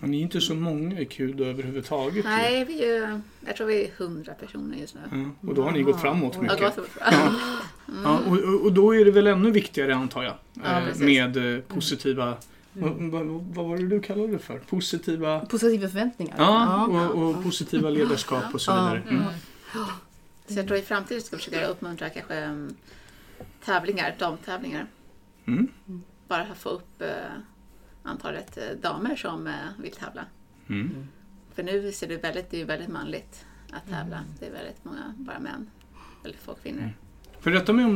Speaker 1: Ja, ni är inte så många i Kudo överhuvudtaget. ju.
Speaker 6: nej, vi är, ju- jag tror vi är hundra personer just nu.
Speaker 1: Ja, och då har ni gått framåt
Speaker 6: Ja,
Speaker 1: mycket.
Speaker 6: gott och bra.
Speaker 1: Ja, och, och- då är det väl ännu viktigare antar jag.
Speaker 6: Ja,
Speaker 1: eh, med eh, positiva... Vad, vad, vad var det du kallade det för? Positiva...
Speaker 4: Positiva förväntningar.
Speaker 1: Ja, och, och positiva ledarskap och så vidare. Mm.
Speaker 6: Så jag tror i framtiden ska vi försöka uppmuntra kanske um, tävlingar, damtävlingar.
Speaker 1: Mm.
Speaker 6: Bara få upp eh, antalet eh, damer som eh, vill tävla.
Speaker 1: Mm.
Speaker 6: För nu ser det väldigt, det är väldigt manligt att tävla. Det är väldigt många bara män. Väldigt få kvinnor.
Speaker 1: Du rätta mig om,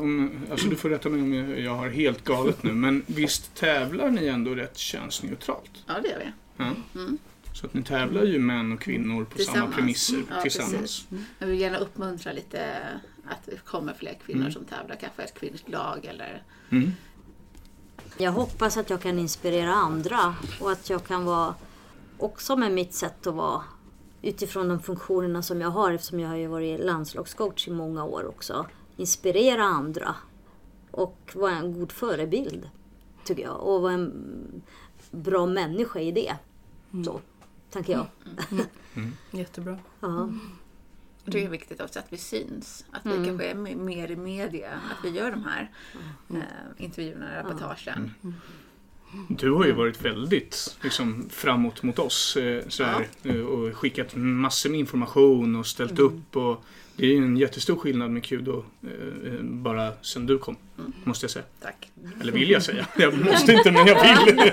Speaker 1: om... Alltså du får rätta mig om jag, jag har helt galet nu. Men visst tävlar ni ändå rätt könsneutralt?
Speaker 6: Ja, det gör vi.
Speaker 1: Ja.
Speaker 6: Mm.
Speaker 1: Så att ni tävlar ju män och kvinnor på samma premisser
Speaker 6: Ja,
Speaker 1: tillsammans.
Speaker 6: precis. Jag vill gärna uppmuntra lite att det kommer fler kvinnor
Speaker 1: Mm.
Speaker 6: som tävlar, kanske ett kvinnligt lag eller
Speaker 1: Mm.
Speaker 3: Jag hoppas att jag kan inspirera andra och att jag kan vara också med mitt sätt att vara utifrån de funktionerna som jag har eftersom jag har ju varit landslagscoach i många år också. Inspirera andra och vara en god förebild tycker jag och vara en bra människa i det. Så tänker jag.
Speaker 4: Jättebra.
Speaker 3: Ja.
Speaker 6: Och det är viktigt också att vi syns. Att vi
Speaker 3: Mm.
Speaker 6: kanske är me- mer i media. Att vi gör de här eh, intervjuerna, reportagen.
Speaker 1: Du har ju varit väldigt liksom, framåt mot oss eh, sådär, eh, och skickat massor med information och ställt upp. Och det är ju en jättestor skillnad med Kudo eh, eh, bara sen du kom, måste jag säga.
Speaker 6: Tack.
Speaker 1: Eller vill jag säga. Jag [laughs] måste inte men jag vill. [laughs]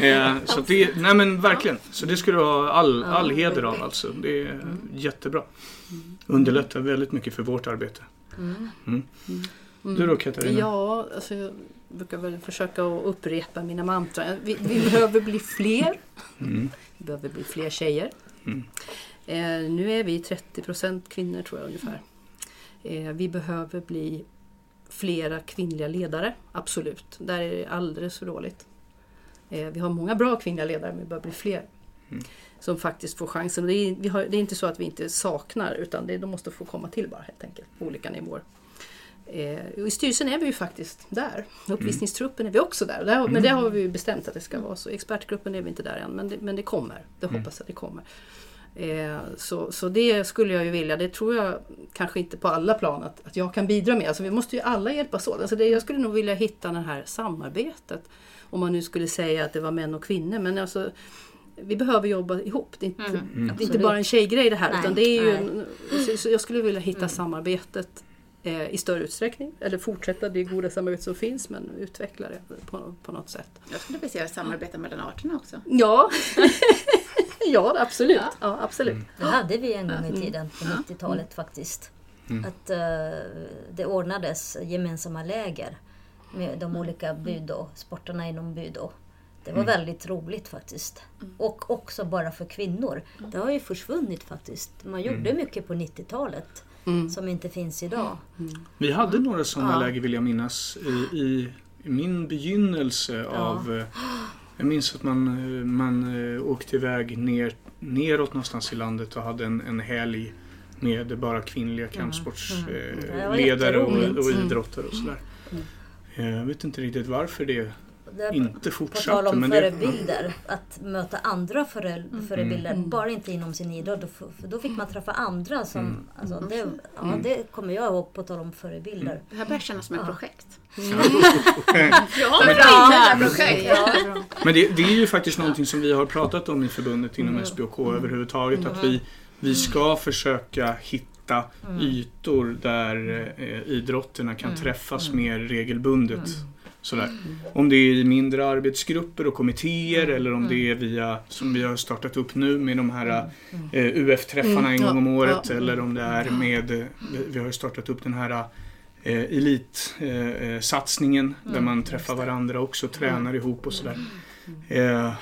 Speaker 1: Eh, så det, nej men verkligen. Så det ska du ha all, all heder av alltså. Det är jättebra. Underlättar väldigt mycket för vårt arbete. Mm. Du då Katarina?
Speaker 4: Ja, alltså jag brukar väl försöka att upprepa mina mantran. Vi, vi behöver bli fler.
Speaker 1: Mm.
Speaker 4: Vi behöver bli fler tjejer.
Speaker 1: Mm.
Speaker 4: Eh, nu är vi 30% kvinnor tror jag ungefär. Eh, vi behöver bli flera kvinnliga ledare, absolut. Där är det alldeles för dåligt. Eh, vi har många bra kvinnliga ledare, men vi behöver bli fler.
Speaker 1: Mm.
Speaker 4: Som faktiskt får chansen. Det är, har, det är inte så att vi inte saknar, utan det, de måste få komma till bara helt enkelt, på olika nivåer. Eh, I styrelsen är vi ju faktiskt där. Uppvisningstruppen är vi också där. där Men det har vi bestämt att det ska vara så. Expertgruppen är vi inte där än, men det, men det kommer. Det hoppas jag det kommer. Eh, så, så det skulle jag ju vilja. Det tror jag kanske inte på alla plan att, att jag kan bidra med. Alltså vi måste ju alla hjälpas åt. Alltså det, jag skulle nog vilja hitta det här samarbetet. Om man nu skulle säga att det var män och kvinnor. Men alltså, vi behöver jobba ihop. Det är inte, det är inte bara en tjejgrej det här.
Speaker 3: Nej,
Speaker 4: utan det är ju så, så jag skulle vilja hitta samarbetet eh, i större utsträckning. Eller fortsätta det goda samarbete som finns men utveckla det på, på något sätt.
Speaker 6: Jag skulle vilja se samarbete mellan arterna också.
Speaker 4: Ja, [laughs] ja absolut. Ja, absolut.
Speaker 3: Det hade vi en gång i tiden på 90-talet faktiskt. Att eh, det ordnades gemensamma läger med de olika budo, sporterna inom budo. Det var väldigt roligt faktiskt. Och också bara för kvinnor. Det har ju försvunnit faktiskt. Man gjorde mycket på 90-talet som inte finns idag.
Speaker 1: Vi hade några sådana
Speaker 3: Ja.
Speaker 1: läger vill jag minnas i, i, min begynnelse av... [gasps] Jag minns att man, eh, man eh, åkte iväg ner, neråt någonstans i landet och hade en, en helg med bara kvinnliga
Speaker 3: Det var
Speaker 1: kampsportsledare och, och idrottare och sådär. Eh, Jag vet inte riktigt varför det
Speaker 3: Det-
Speaker 1: inte
Speaker 3: På tal om
Speaker 1: Men det,
Speaker 3: förebilder, att möta andra före, förebilder, bara inte inom sin idrott. För då fick man träffa andra som... Alltså, det, ja, det kommer jag ihåg på tal om förebilder.
Speaker 6: Det här börjar kännas som ett projekt.
Speaker 2: Ja,
Speaker 6: Ja, projekt. [laughs]
Speaker 1: Men det, det är ju faktiskt någonting som vi har pratat om i förbundet inom SBOK överhuvudtaget. Att vi, vi ska försöka hitta ytor där eh, idrotterna kan träffas mer regelbundet. Sådär. Om det är i mindre arbetsgrupper och kommittéer eller om det är via, som vi har startat upp nu med de här eh, UF-träffarna en
Speaker 4: Mm,
Speaker 1: gång om året.
Speaker 4: ja.
Speaker 1: Eller om det är med, eh, vi- har startat upp den här eh, elitsatsningen eh, där man träffar varandra också tränar ihop och sådär. Eh,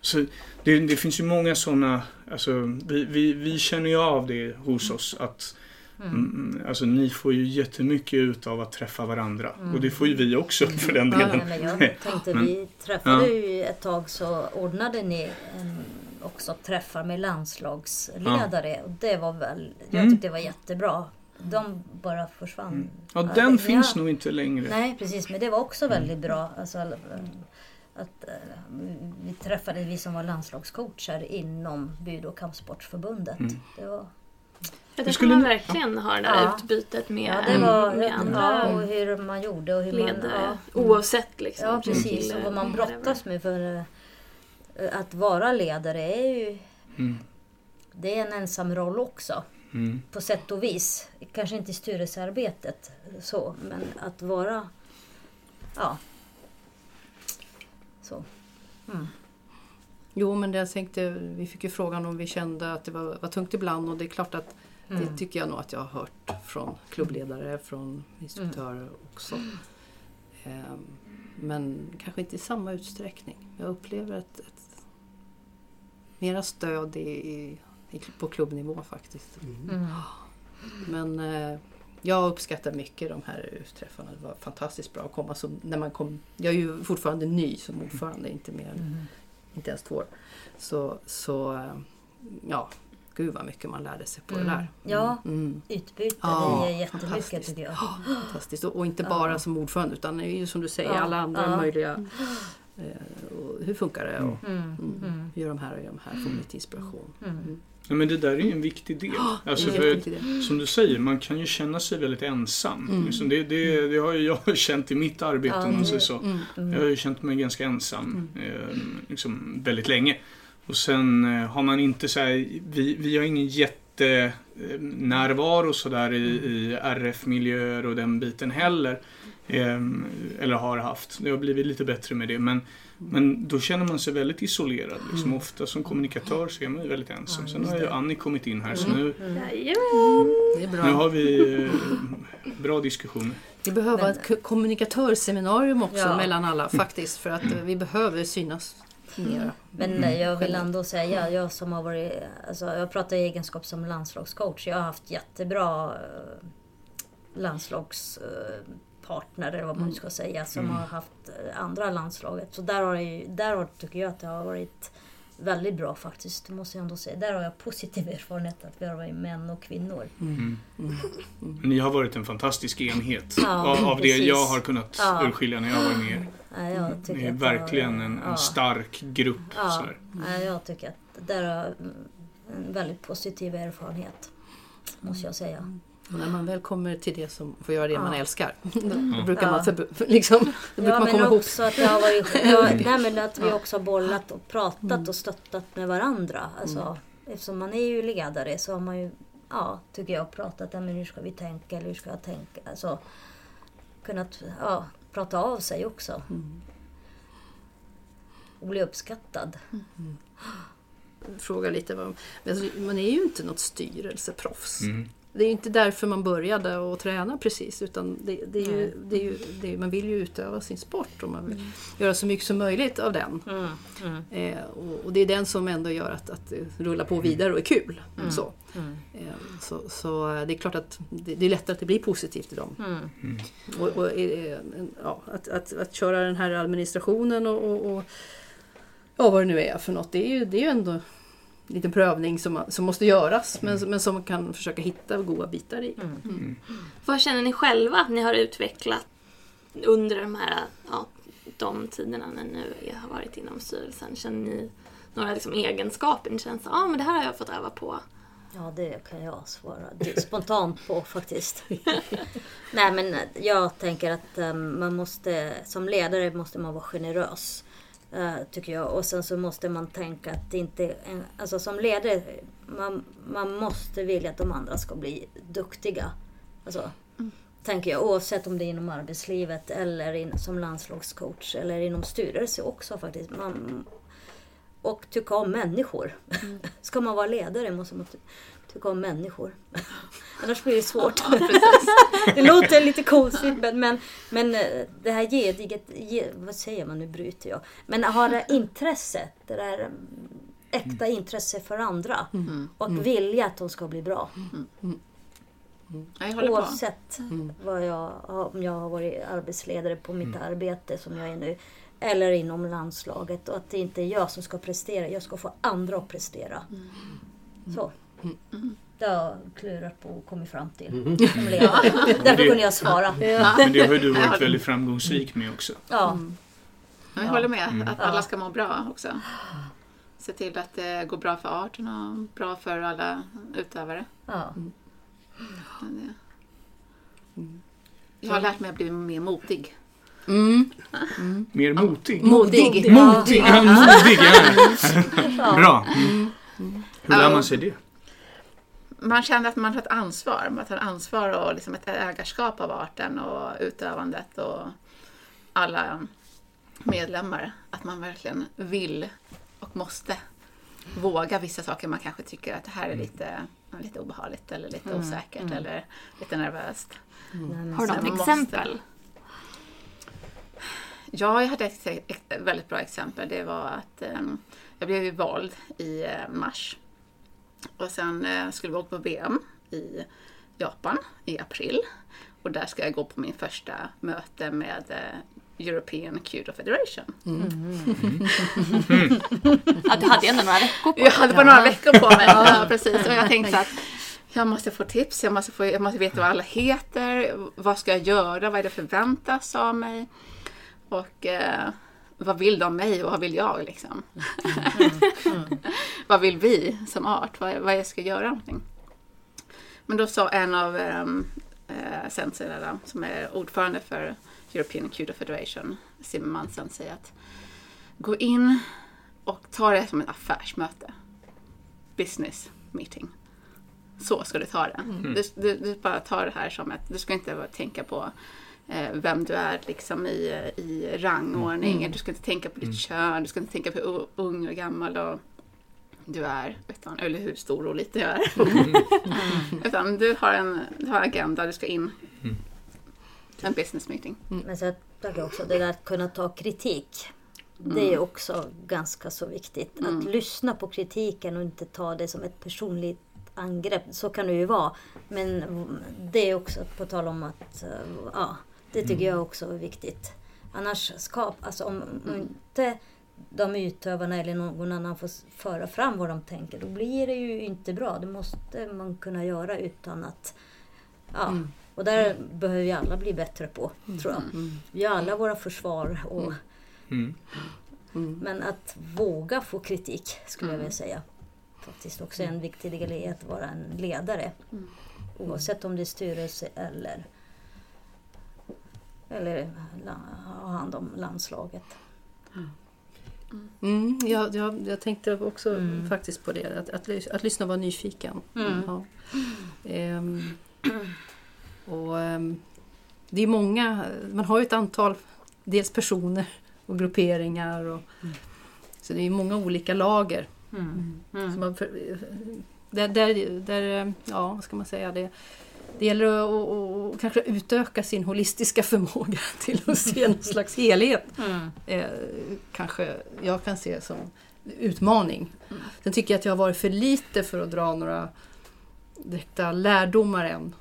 Speaker 1: så det, det finns ju många sådana, alltså, vi, vi, vi känner ju av det hos oss att mm. alltså, ni får ju jättemycket ut av att träffa varandra. Och det får ju vi också för den
Speaker 3: Ja,
Speaker 1: delen.
Speaker 3: men jag tänkte,
Speaker 1: Men-
Speaker 3: vi träffade
Speaker 1: Ja.
Speaker 3: ju ett tag så ordnade ni en, också träffar med landslagsledare. Och det var väl, jag
Speaker 1: Mm.
Speaker 3: tyckte det var jättebra. De bara försvann.
Speaker 1: Ja,
Speaker 3: det-
Speaker 1: den
Speaker 3: ja.
Speaker 1: finns nog inte längre.
Speaker 3: Nej, precis. Men det var också väldigt bra. Alltså, alla- att, eh, vi träffade vi som var landslagscoacher inom Budo och kampsportsförbundet.
Speaker 1: Mm.
Speaker 3: Det var,
Speaker 2: Ja, det
Speaker 1: skulle
Speaker 2: man verkligen ha det där
Speaker 3: Ja.
Speaker 2: utbytet med,
Speaker 3: ja, det var
Speaker 2: med
Speaker 3: ja,
Speaker 2: andra
Speaker 3: och hur man gjorde och hur man...
Speaker 2: ledare.
Speaker 3: Ja.
Speaker 2: Oavsett liksom.
Speaker 3: Ja, precis. Och vad man brottas med för eh, att vara ledare är ju...
Speaker 1: Mm.
Speaker 3: Det är en ensam roll också.
Speaker 1: Mm.
Speaker 3: På sätt och vis. Kanske inte i styrelsearbetet så, men att vara... Ja. Så.
Speaker 4: Jo, men det jag tänkte, vi fick ju frågan om vi kände att det var, var tungt ibland och det är klart att det tycker jag nog att jag har hört från klubbledare, från instruktörer också. Ehm, men kanske inte i samma utsträckning. Jag upplever ett, ett mera stöd i, i, i, på klubbnivå faktiskt.
Speaker 3: Mm.
Speaker 4: Men eh, jag uppskattar mycket de här utträffarna. Det var fantastiskt bra att komma. Så när man kom, jag är ju fortfarande ny som ordförande, inte mer än,
Speaker 3: Mm.
Speaker 4: Inte ens två år. Så, så eh, ja, gud vad mycket man lärde sig på det där.
Speaker 3: Ja,
Speaker 4: Mm.
Speaker 3: utbyte
Speaker 4: Ja,
Speaker 3: det är jättemycket tycker jag. [gasps]
Speaker 4: Fantastiskt. Och, och inte bara som ordförande utan ju som du säger
Speaker 3: Ja,
Speaker 4: alla andra
Speaker 3: ja.
Speaker 4: möjliga eh, och hur funkar det? Och,
Speaker 3: Mm.
Speaker 4: mm,
Speaker 3: Mm.
Speaker 4: Hur gör de här och gör de här? Får lite inspiration.
Speaker 3: Mm.
Speaker 1: Ja, men det där är ju en viktig del. [gasps] Alltså, för,
Speaker 4: det.
Speaker 1: som du säger, man kan ju känna sig väldigt ensam. Liksom det, det, det har ju jag [laughs] känt i mitt arbete
Speaker 3: Ja,
Speaker 1: om man så.
Speaker 4: Mm.
Speaker 1: Jag har ju känt mig ganska ensam eh, liksom väldigt länge. Och sen eh, har man inte så här, vi, vi har ingen jättenärvaro sådär i, i RF-miljöer och den biten heller. Eh, eller har haft. Det har blivit lite bättre med det. Men, men då känner man sig väldigt isolerad. Liksom. Ofta som kommunikatör så är man ju väldigt ensam. Sen har ju Annie kommit in här så nu,
Speaker 2: Jajamän.
Speaker 4: Det är
Speaker 1: nu har vi eh, bra diskussioner.
Speaker 4: Vi behöver
Speaker 3: Men-
Speaker 4: ett kommunikatörsseminarium också
Speaker 3: Ja.
Speaker 4: mellan alla faktiskt för att vi behöver synas mera.
Speaker 3: Men eh, jag vill ändå säga, jag som har varit, alltså jag pratar i egenskap som landslagscoach. Jag har haft jättebra eh, landslagspartner, eller vad man nu ska säga, som har haft eh, andra landslaget. Så där har, jag, ju- där har, tycker jag att det har varit väldigt bra faktiskt, det måste jag ändå säga. Där har jag positiv [laughs] erfarenhet att vi har varit män och kvinnor.
Speaker 1: Ni har varit en fantastisk enhet.
Speaker 3: Ja,
Speaker 1: av, av det jag har kunnat
Speaker 3: Ja.
Speaker 1: urskilja när jag var med er.
Speaker 3: Tycker
Speaker 1: Ni är
Speaker 3: det
Speaker 1: verkligen en,
Speaker 3: ja.
Speaker 1: en stark grupp.
Speaker 3: Ja, jag tycker att där har jag en väldigt positiv erfarenhet. Måste jag säga.
Speaker 4: Och när man väl kommer till det som får göra det man
Speaker 3: Ja.
Speaker 4: älskar, [laughs] då, då brukar
Speaker 3: Ja.
Speaker 4: man, liksom, då brukar
Speaker 3: Ja,
Speaker 4: man
Speaker 3: men
Speaker 4: komma ihop.
Speaker 3: också att det har varit ja, [laughs] nej, men att vi också har bollat och pratat och stöttat med varandra. Alltså, Eftersom man är ju ledare så har man ju, ja, tycker jag, pratat om hur ska vi tänka eller hur ska jag tänka. Alltså, kunnat ja, prata av sig också. Och bli uppskattad.
Speaker 4: Fråga lite vad, men alltså, man är ju inte något styrelseproffs.
Speaker 1: Mm.
Speaker 4: Det är ju inte därför man började att träna precis utan det, det är ju, det är ju, det är, man vill ju utöva sin sport och man vill göra så mycket som möjligt av den. Eh, och, och det är den som ändå gör att, att det rullar på vidare och är kul. Så. Eh, så, så eh, det är klart att det, det är lättare att det blir positivt i dem. Och, och, eh, ja, att, att, att köra den här administrationen och, och, och ja, vad det nu är för något, det är ju, det är ju ändå liten prövning som, som måste göras men, men som man kan försöka hitta goda bitar i.
Speaker 2: Vad känner ni själva att ni har utvecklat under de här ja, de tiderna när ni nu har varit inom styrelsen? Känner ni några liksom egenskaper ni känner att ah, men det här har jag fått öva på?
Speaker 3: Ja, det kan jag svara det spontant på faktiskt. [laughs] Nej, men jag tänker att eh, man måste, som ledare måste man vara generös. Eh, tycker jag. Och sen så måste man tänka att det inte, en- alltså som ledare, man, man måste vilja att de andra ska bli duktiga. Alltså, tänker jag, oavsett om det är inom arbetslivet eller in, som landslagscoach eller inom styrelse också faktiskt. Man, och tycka om människor. [laughs] Ska man vara ledare måste man tycka om människor. [laughs] Annars blir det svårt. [laughs] [laughs] det låter lite konstigt men, men, men eh, det här gediget, ge, vad säger man, nu bryter jag. Men ha det intresset, det där mm, äkta intresse för andra. Och vilja att de ska bli bra.
Speaker 6: Ja, jag håller på.
Speaker 3: Oavsett vad jag, om jag har varit arbetsledare på mitt arbete som jag är nu. Eller inom landslaget. Och att det inte är jag som ska prestera. Jag ska få andra att prestera. Så. Det har jag klurat på och kommit fram till. Som ledare. [laughs] Därför kunde jag svara.
Speaker 1: Men det har ju du varit väldigt framgångsrik med också.
Speaker 3: Ja.
Speaker 6: Ja, jag håller med. Att alla ska må bra också. Se till att det går bra för arten och bra för alla utövare.
Speaker 3: ja.
Speaker 6: Men det- Jag har lärt mig att bli mer modig.
Speaker 4: Mm.
Speaker 1: Mer motig.
Speaker 4: Modig!
Speaker 1: Modig, ja, modig ja. [laughs] Bra. Mm. Hur lär man sig det?
Speaker 6: Man känner att man har ett ansvar. Man tar ansvar och liksom ett ägarskap av arten och utövandet och alla medlemmar. Att man verkligen vill och måste våga vissa saker man kanske tycker att det här är lite, lite obehagligt eller lite osäkert eller lite nervöst.
Speaker 2: Har du något
Speaker 6: måste-
Speaker 2: exempel?
Speaker 6: Ja, jag hade ett, väldigt bra exempel. Det var att eh, jag blev ju vald i eh, mars. Och sen eh, skulle vi åka på VM i Japan i april. Och där ska jag gå på min första möte med eh, European Judo Federation.
Speaker 2: Ja, du hade ju ändå några veckor på
Speaker 6: Jag hade bara några veckor på mig. [laughs] Ja, precis. Och jag tänkte att [laughs] jag måste få tips, jag måste, få, jag måste veta vad alla heter, vad ska jag göra, vad är det förväntas av mig? Och eh, vad vill de mig och vad vill jag liksom? [laughs] vad vill vi som art? Vad, vad jag ska göra någonting? Men då sa en av um, eh, sensorerna som är ordförande för European Judo Federation, Zimmerman sensei, att gå in och ta det som ett affärsmöte. Business meeting. Så ska du ta det. Du, du, du bara tar det här som ett, du ska inte tänka på vem du är liksom i, i rangordning. Du ska inte tänka på ditt kön, du ska inte tänka på hur ung och gammal och du är, utan, eller hur stor och liten jag är. [laughs] [laughs] utan du har en du har en agenda, du ska in. En business meeting.
Speaker 3: Men så jag tänker också det där att kunna ta kritik. Det är också ganska så viktigt. Att lyssna på kritiken och inte ta det som ett personligt angrepp. Så kan det ju vara. Men det är också på tal om att, eh, ja, det tycker jag också är viktigt. Annars skap, alltså om, om inte de utövarna eller någon annan får föra fram vad de tänker, då blir det ju inte bra. Det måste man kunna göra utan att, ja. Och där behöver vi alla bli bättre på, tror jag. Vi har alla våra försvar. Och,
Speaker 1: Mm.
Speaker 3: Men att våga få kritik skulle jag vilja säga. Faktiskt också en viktig del i att vara en ledare. Oavsett om det är styrelse eller, eller ha hand om landslaget.
Speaker 4: Mm, jag, jag, jag tänkte också faktiskt på det, att, att, att lyssna och vara nyfiken. Ja. Ehm, och, ehm, det är många, man har ju ett antal, dels personer och grupperingar. Och, Så det är många olika lager. Så man, för- där, där, där, ja vad ska man säga, det, det gäller att att- att kanske utöka sin holistiska förmåga [laughs] till att se någon slags helhet. Eh, kanske jag kan se som utmaning. Sen tycker jag att jag har varit för lite för att dra några direkta lärdomar än.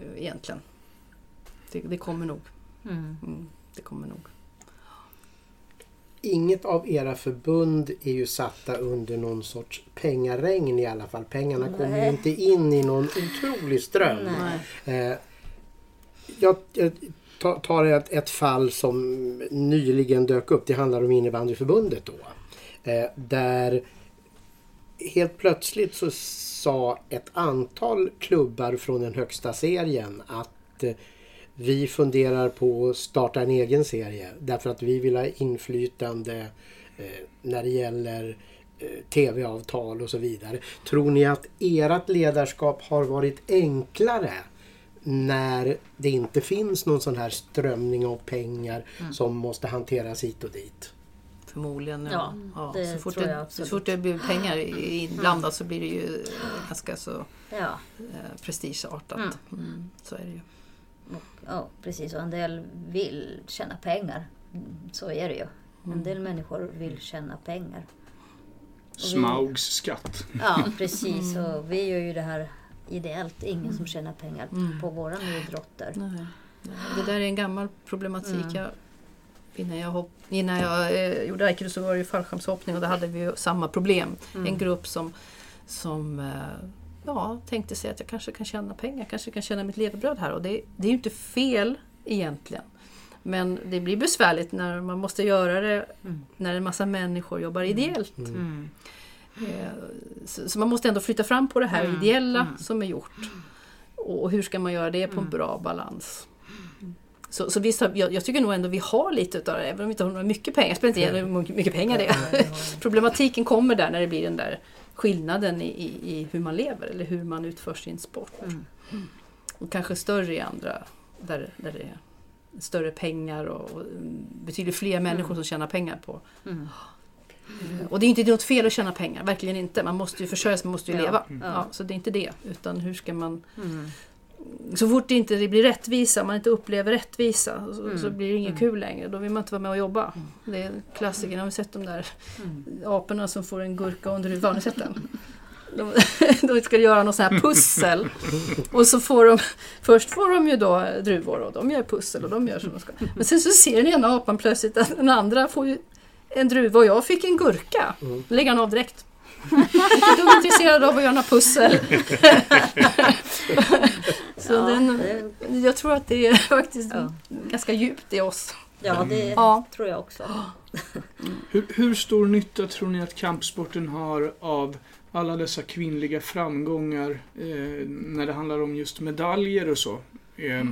Speaker 4: eh, Egentligen. Det, det kommer nog. Mm, det kommer nog.
Speaker 5: Inget av era förbund är ju satta under någon sorts pengaregn i alla fall. Pengarna kommer ju
Speaker 3: Nej.
Speaker 5: inte in i någon otrolig ström.
Speaker 3: Nej.
Speaker 5: Eh, jag, jag ta- tar ett, ett fall som nyligen dök upp. Det handlar om innebandyförbundet då. Eh, där helt plötsligt så sa ett antal klubbar från den högsta serien att eh, vi funderar på att starta en egen serie därför att vi vill ha inflytande eh, när det gäller eh, tv-avtal och så vidare. Tror ni att ert ledarskap har varit enklare när det inte finns någon sån här strömning av pengar som måste hanteras hit och dit?
Speaker 4: Förmodligen.
Speaker 3: Ja,
Speaker 4: Ja.
Speaker 3: det
Speaker 4: så, fort det, så fort det blir pengar inblandat så blir det ju ganska så
Speaker 3: Ja,
Speaker 4: eh, prestigeartat. Mm. Så är det ju.
Speaker 3: Och, ja, precis. Och en del vill tjäna pengar. Mm, Så är det ju. En del människor vill tjäna pengar.
Speaker 1: Smaugs skatt.
Speaker 3: Ja, [laughs] precis. Och vi gör ju det här ideellt. Ingen som tjänar pengar på våra idrotter.
Speaker 4: Nej. Det där är en gammal problematik. Jag, innan jag, hopp, innan jag eh, gjorde aikido så var det ju fallskärmshoppning och där hade vi ju samma problem. En grupp som, som eh, ja, tänkte sig att jag kanske kan tjäna pengar, kanske kan tjäna mitt levebröd här. Och det, det är ju inte fel egentligen. Men det blir besvärligt när man måste göra det när en massa människor jobbar ideellt. Eh, Så, så man måste ändå flytta fram på det här ideella som är gjort. Och hur ska man göra det på en bra balans? Så, så visst, jag, jag tycker nog ändå vi har lite utav det, även om vi inte har mycket pengar. Spelar inte hur mycket- mycket pengar det är. [laughs] Problematiken kommer där när det blir den där skillnaden i, i, i hur man lever eller hur man utför sin sport. Och kanske större i andra, där, där det är större pengar och, och betydligt fler människor som tjänar pengar på. Eh, Och det är inte något fel att tjäna pengar, verkligen inte. Man måste ju försörja sig, man måste ju
Speaker 3: Ja.
Speaker 4: leva.
Speaker 3: Ja.
Speaker 4: Ja, så det är inte det. Utan hur ska man så fort det inte blir rättvisa, man inte upplever rättvisa, så,
Speaker 3: Mm.
Speaker 4: så blir det inget kul längre. Då vill man inte vara med och jobba. Det är klassiker, har vi sett de där
Speaker 3: Mm.
Speaker 4: aporna som får en gurka en druva? Har ni sett den? De, [laughs] de ska göra någon sån här pussel. Och så får de, först får de ju då druvor och de gör pussel och de gör som de ska. Men sen så ser den ena apan plötsligt att den andra får ju en druva och jag fick en gurka. Då lägger han av direkt. Inte intresserad av att göra några pussel. [laughs] så
Speaker 3: Ja,
Speaker 4: den,
Speaker 3: det-
Speaker 4: jag tror att det är [laughs] faktiskt
Speaker 3: Ja.
Speaker 4: ganska djupt i oss.
Speaker 3: Ja, det
Speaker 4: Ja.
Speaker 3: tror jag också.
Speaker 1: Hur, hur stor nytta tror ni att kampsporten har av alla dessa kvinnliga framgångar eh, när det handlar om just medaljer och så? Eh,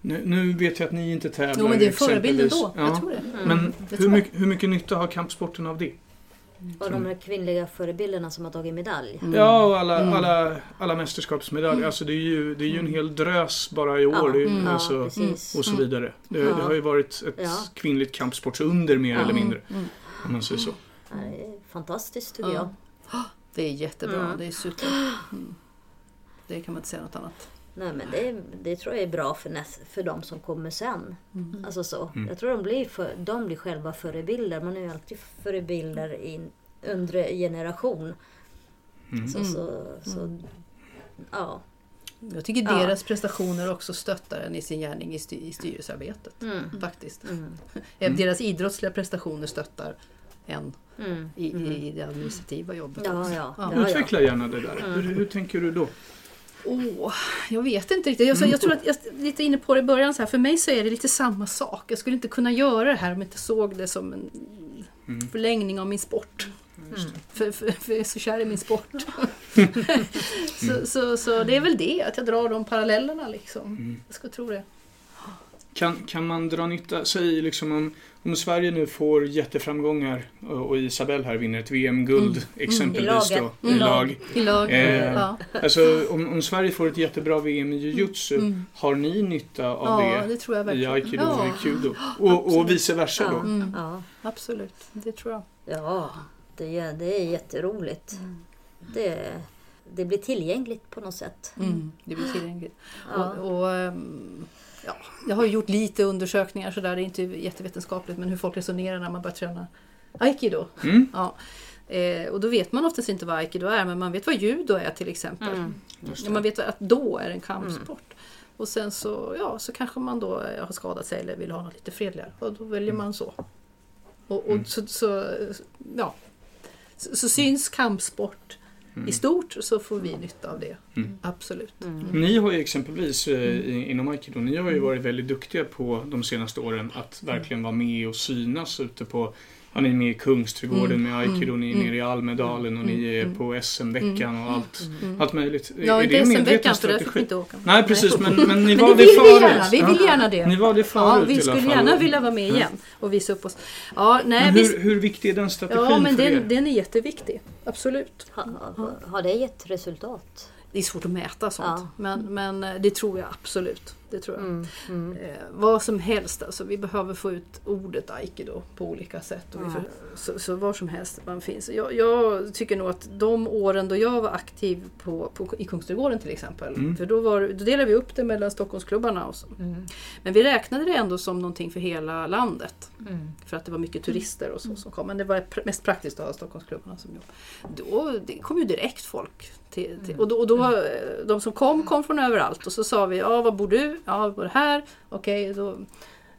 Speaker 1: nu, nu vet jag att ni inte tävlar
Speaker 4: Jo men det är en förebild
Speaker 1: exempelvis.
Speaker 4: ändå. Jag
Speaker 1: Ja.
Speaker 4: tror det.
Speaker 1: Men
Speaker 4: det
Speaker 1: hur
Speaker 4: tror
Speaker 1: mycket, hur mycket nytta har kampsporten av det?
Speaker 3: Och de här kvinnliga förebilderna som har tagit medalj.
Speaker 4: Mm.
Speaker 1: Ja, och alla,
Speaker 4: Mm.
Speaker 1: alla, alla mästerskapsmedaljer. Alltså det är, ju, det är ju en hel drös bara i år.
Speaker 3: Ja,
Speaker 4: mm.
Speaker 1: alltså,
Speaker 3: precis.
Speaker 1: och så vidare. Det,
Speaker 3: Ja.
Speaker 1: det har ju varit ett
Speaker 3: Ja.
Speaker 1: kvinnligt kampsportsunder mer
Speaker 3: Ja.
Speaker 1: eller mindre.
Speaker 4: Mm.
Speaker 1: Om man säger så.
Speaker 3: Det är fantastiskt tycker
Speaker 4: Ja.
Speaker 3: jag.
Speaker 4: Det är jättebra,
Speaker 3: Mm.
Speaker 4: det är super. Mm. Det kan man inte säga något annat.
Speaker 3: Nej, men det, det tror jag är bra för, näs, för de som kommer sen.
Speaker 4: Mm.
Speaker 3: Alltså så.
Speaker 1: Mm.
Speaker 3: Jag tror de blir, för, de blir själva förebilder. Man är ju alltid förebilder i en undre generation.
Speaker 1: Mm.
Speaker 3: Så, så, så, ja.
Speaker 4: Jag tycker
Speaker 3: Ja.
Speaker 4: deras prestationer också stöttar en i sin gärning i, sty- i styrelsearbetet.
Speaker 3: Mm.
Speaker 4: Faktiskt.
Speaker 3: Mm. [laughs]
Speaker 4: Deras idrottsliga prestationer stöttar en
Speaker 3: Mm.
Speaker 4: i, i det administrativa jobbet.
Speaker 3: Ja, ja.
Speaker 4: Ja.
Speaker 3: ja, ja.
Speaker 1: Utveckla gärna det där.
Speaker 3: Mm.
Speaker 1: Hur, hur tänker du då?
Speaker 4: Åh, jag vet inte riktigt. Jag, så, jag tror att jag lite inne på det i början. Så här, för mig så är det lite samma sak. Jag skulle inte kunna göra det här om jag inte såg det som en
Speaker 1: Mm.
Speaker 4: förlängning av min sport.
Speaker 3: Mm.
Speaker 4: För, för, för jag är så kär i min sport. [laughs] så, så, så det är väl det, att jag drar de parallellerna liksom.
Speaker 1: Mm.
Speaker 4: Jag skulle tro det.
Speaker 1: Kan, kan man dra nytta, säg liksom om, om Sverige nu får jätteframgångar och, och Isabelle här vinner ett VM-guld
Speaker 4: Mm.
Speaker 1: exempelvis
Speaker 3: I
Speaker 1: då, i
Speaker 4: Mm.
Speaker 1: lag.
Speaker 4: I lag.
Speaker 1: Eh,
Speaker 4: ja.
Speaker 1: Alltså om, om Sverige får ett jättebra VM i jujutsu,
Speaker 4: Mm.
Speaker 1: har ni nytta av
Speaker 4: ja,
Speaker 1: det?
Speaker 4: det tror jag
Speaker 1: I
Speaker 4: verkligen.
Speaker 1: aikido och
Speaker 4: ja,
Speaker 1: i kudo? [gasps] Och, och vice versa
Speaker 3: Ja.
Speaker 1: då?
Speaker 4: Mm.
Speaker 3: ja.
Speaker 4: absolut, det tror jag.
Speaker 3: ja det, är, det är jätteroligt. Det, det blir tillgängligt på något sätt.
Speaker 4: Mm. Det blir tillgängligt.
Speaker 3: Ja.
Speaker 4: Och, och, ehm, ja, jag har ju gjort lite undersökningar sådär, det är inte jättevetenskapligt, men hur folk resonerar när man börjar träna aikido.
Speaker 1: Mm?
Speaker 4: Ja. Eh, och då vet man oftast inte vad aikido är, men man vet vad judo är till exempel.
Speaker 3: Mm.
Speaker 4: Man vet att då är en kampsport. Och sen så, ja, så kanske man då har skadat sig eller vill ha något lite fredligare. Och då väljer man så. Och, och
Speaker 1: Mm.
Speaker 4: så, så, ja. så, så syns kampsport i stort så får vi nytta av det.
Speaker 1: Mm.
Speaker 4: Absolut.
Speaker 1: Ni har ju exempelvis eh, i- inom aikido, ni har ju varit väldigt duktiga på de senaste åren att verkligen vara med och synas ute på Ja, ni är med i Kungsträdgården
Speaker 4: Mm,
Speaker 1: med aikido,
Speaker 4: mm,
Speaker 1: ni är
Speaker 4: mm.
Speaker 1: nere i Almedalen och ni är
Speaker 4: Mm.
Speaker 1: på SM-veckan och allt,
Speaker 4: Mm.
Speaker 1: allt möjligt.
Speaker 4: Ja,
Speaker 1: är
Speaker 4: inte
Speaker 1: det
Speaker 4: SM-veckan för där fick vi inte åka.
Speaker 1: Nej, precis, men, men ni
Speaker 4: Men
Speaker 1: var
Speaker 4: det
Speaker 1: det
Speaker 4: vill vi
Speaker 1: förut.
Speaker 4: gärna, vi vill
Speaker 1: Ja.
Speaker 4: gärna det.
Speaker 1: Ni var det
Speaker 4: Ja,
Speaker 1: förut
Speaker 4: vi
Speaker 1: i alla
Speaker 4: skulle
Speaker 1: fall.
Speaker 4: gärna vilja vara med igen och visa upp oss. Ja, nej,
Speaker 1: Men
Speaker 4: vi,
Speaker 1: hur, hur viktig är den strategin
Speaker 4: ja men
Speaker 1: för er?
Speaker 4: den, den är jätteviktig. Absolut.
Speaker 3: Ha, ha, har det gett resultat?
Speaker 4: Det är svårt att mäta sånt.
Speaker 3: Ja.
Speaker 4: Men, men eh, det tror jag absolut. Det tror jag.
Speaker 3: Mm. Mm.
Speaker 4: Eh, vad som helst, alltså, vi behöver få ut ordet aikido på olika sätt. Och
Speaker 3: Ja.
Speaker 4: för, så, så var som helst man finns. Jag, jag tycker nog att de åren då jag var aktiv på, på, i Kungsträdgården till exempel.
Speaker 1: Mm.
Speaker 4: För då, var, då delade vi upp det mellan Stockholmsklubbarna. Och så.
Speaker 3: Mm.
Speaker 4: Men vi räknade det ändå som någonting för hela landet.
Speaker 3: Mm.
Speaker 4: För att det var mycket turister och så som kom. Men det var pr- mest praktiskt att ha Stockholmsklubbarna som jobb. Då, det kom ju direkt folk. Till, till, och då, och då, eh, de som kom, kom från överallt. Och så sa vi, ja var bor du? Ja, jag bor här. Okej, då...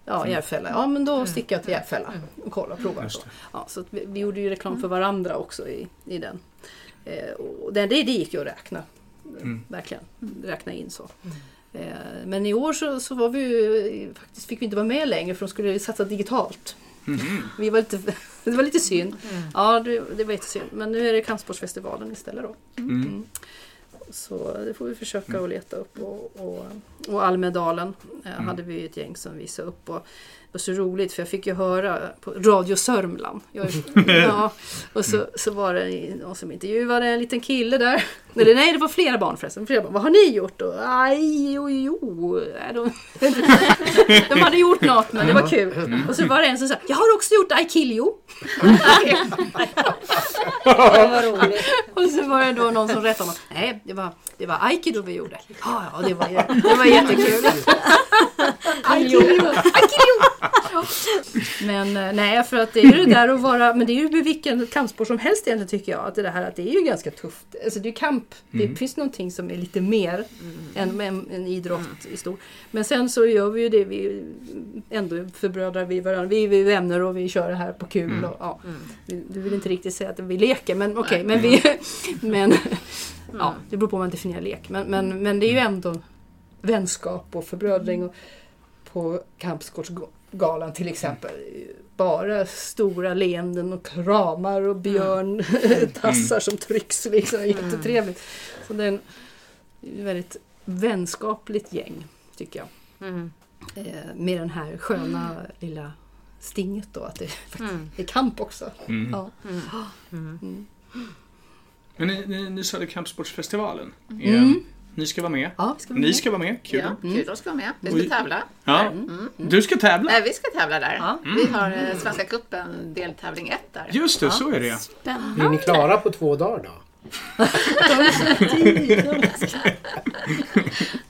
Speaker 4: Ja, Järfälla. Ja, men då sticker jag till Järfälla och kollar och provar. Så. Ja, så att vi, vi gjorde ju reklam för varandra också i, i den. Eh, och det, det, det gick ju att räkna.
Speaker 1: Mm.
Speaker 4: Verkligen. Räkna in så. Eh, men i år så, så var vi ju, faktiskt fick vi inte vara med längre för de skulle satsa digitalt.
Speaker 1: Mhm.
Speaker 4: Vi var lite, [laughs] det var lite synd. Ja, det, det var jättesynd. Men nu är det Kampsportsfestivalen istället då.
Speaker 1: Mm.
Speaker 4: Så det får vi försöka att leta upp. Och, och, och Almedalen eh,
Speaker 1: Mm.
Speaker 4: hade vi ett gäng som visade upp. Och var så roligt för jag fick ju höra på Radio Sörmland. Jag, [laughs] ja, och så, så var det någon som intervjuade en liten kille där. [laughs] Eller nej, det var flera barn förresten. Flera barn. Vad har ni gjort då? Aj, jo, jo. nej, de, [laughs] de hade gjort något men det var kul. Och så var det en som sa, jag har också gjort I kill you.
Speaker 3: Det var roligt.
Speaker 4: Och så var det då någon som rättade honom. Nej, det var, det var aikido vi gjorde. Ja, ja, det var, det var jättekul. aikido, aikido. Men eh, nej, för att det är ju det där att vara, men det är ju med vilken kampsport som helst egentligen tycker jag. Att det, här, att det är ju ganska tufft. Alltså det är ju kamp. Det finns någonting som är lite mer än en, en idrott i stort. Men sen så gör vi ju det, vi ändå förbrödrar vi varandra. Vi är vänner och vi kör det här på kul. Och, ja. Vi- Du vill inte riktigt säga att vi leker, men okej. men vi, [laughs] men, ja, det beror på hur man definierar lek. Men, men, men det är ju ändå vänskap och förbrödring. Och på Kampsportsgalan till exempel. Bara stora leenden och kramar och björntassar [laughs] som trycks. Liksom. Jättetrevligt. Så det är en det är ett väldigt vänskapligt gäng, tycker jag.
Speaker 3: Mm.
Speaker 4: Eh, med den här sköna lilla stinget då, att det [laughs] faktiskt
Speaker 3: Mm.
Speaker 4: är kamp också.
Speaker 1: Mm.
Speaker 4: Ja.
Speaker 1: Men ni, ni, ni sa det Kampsportsfestivalen.
Speaker 4: Mm.
Speaker 1: Eh, Ni ska vara med.
Speaker 4: Ja, ska vi
Speaker 1: Ni
Speaker 4: med?
Speaker 1: ska vara med. Kul.
Speaker 6: Ja, kul, de ska vara med. Vi ska tävla.
Speaker 1: Ja. Du ska tävla.
Speaker 6: Nej, vi ska tävla där.
Speaker 4: Ja.
Speaker 6: Vi har eh, Svenska cupen deltävling 1 där.
Speaker 1: Just det, så är det.
Speaker 2: Spännande.
Speaker 5: Blir ni klara på två dagar då? [laughs]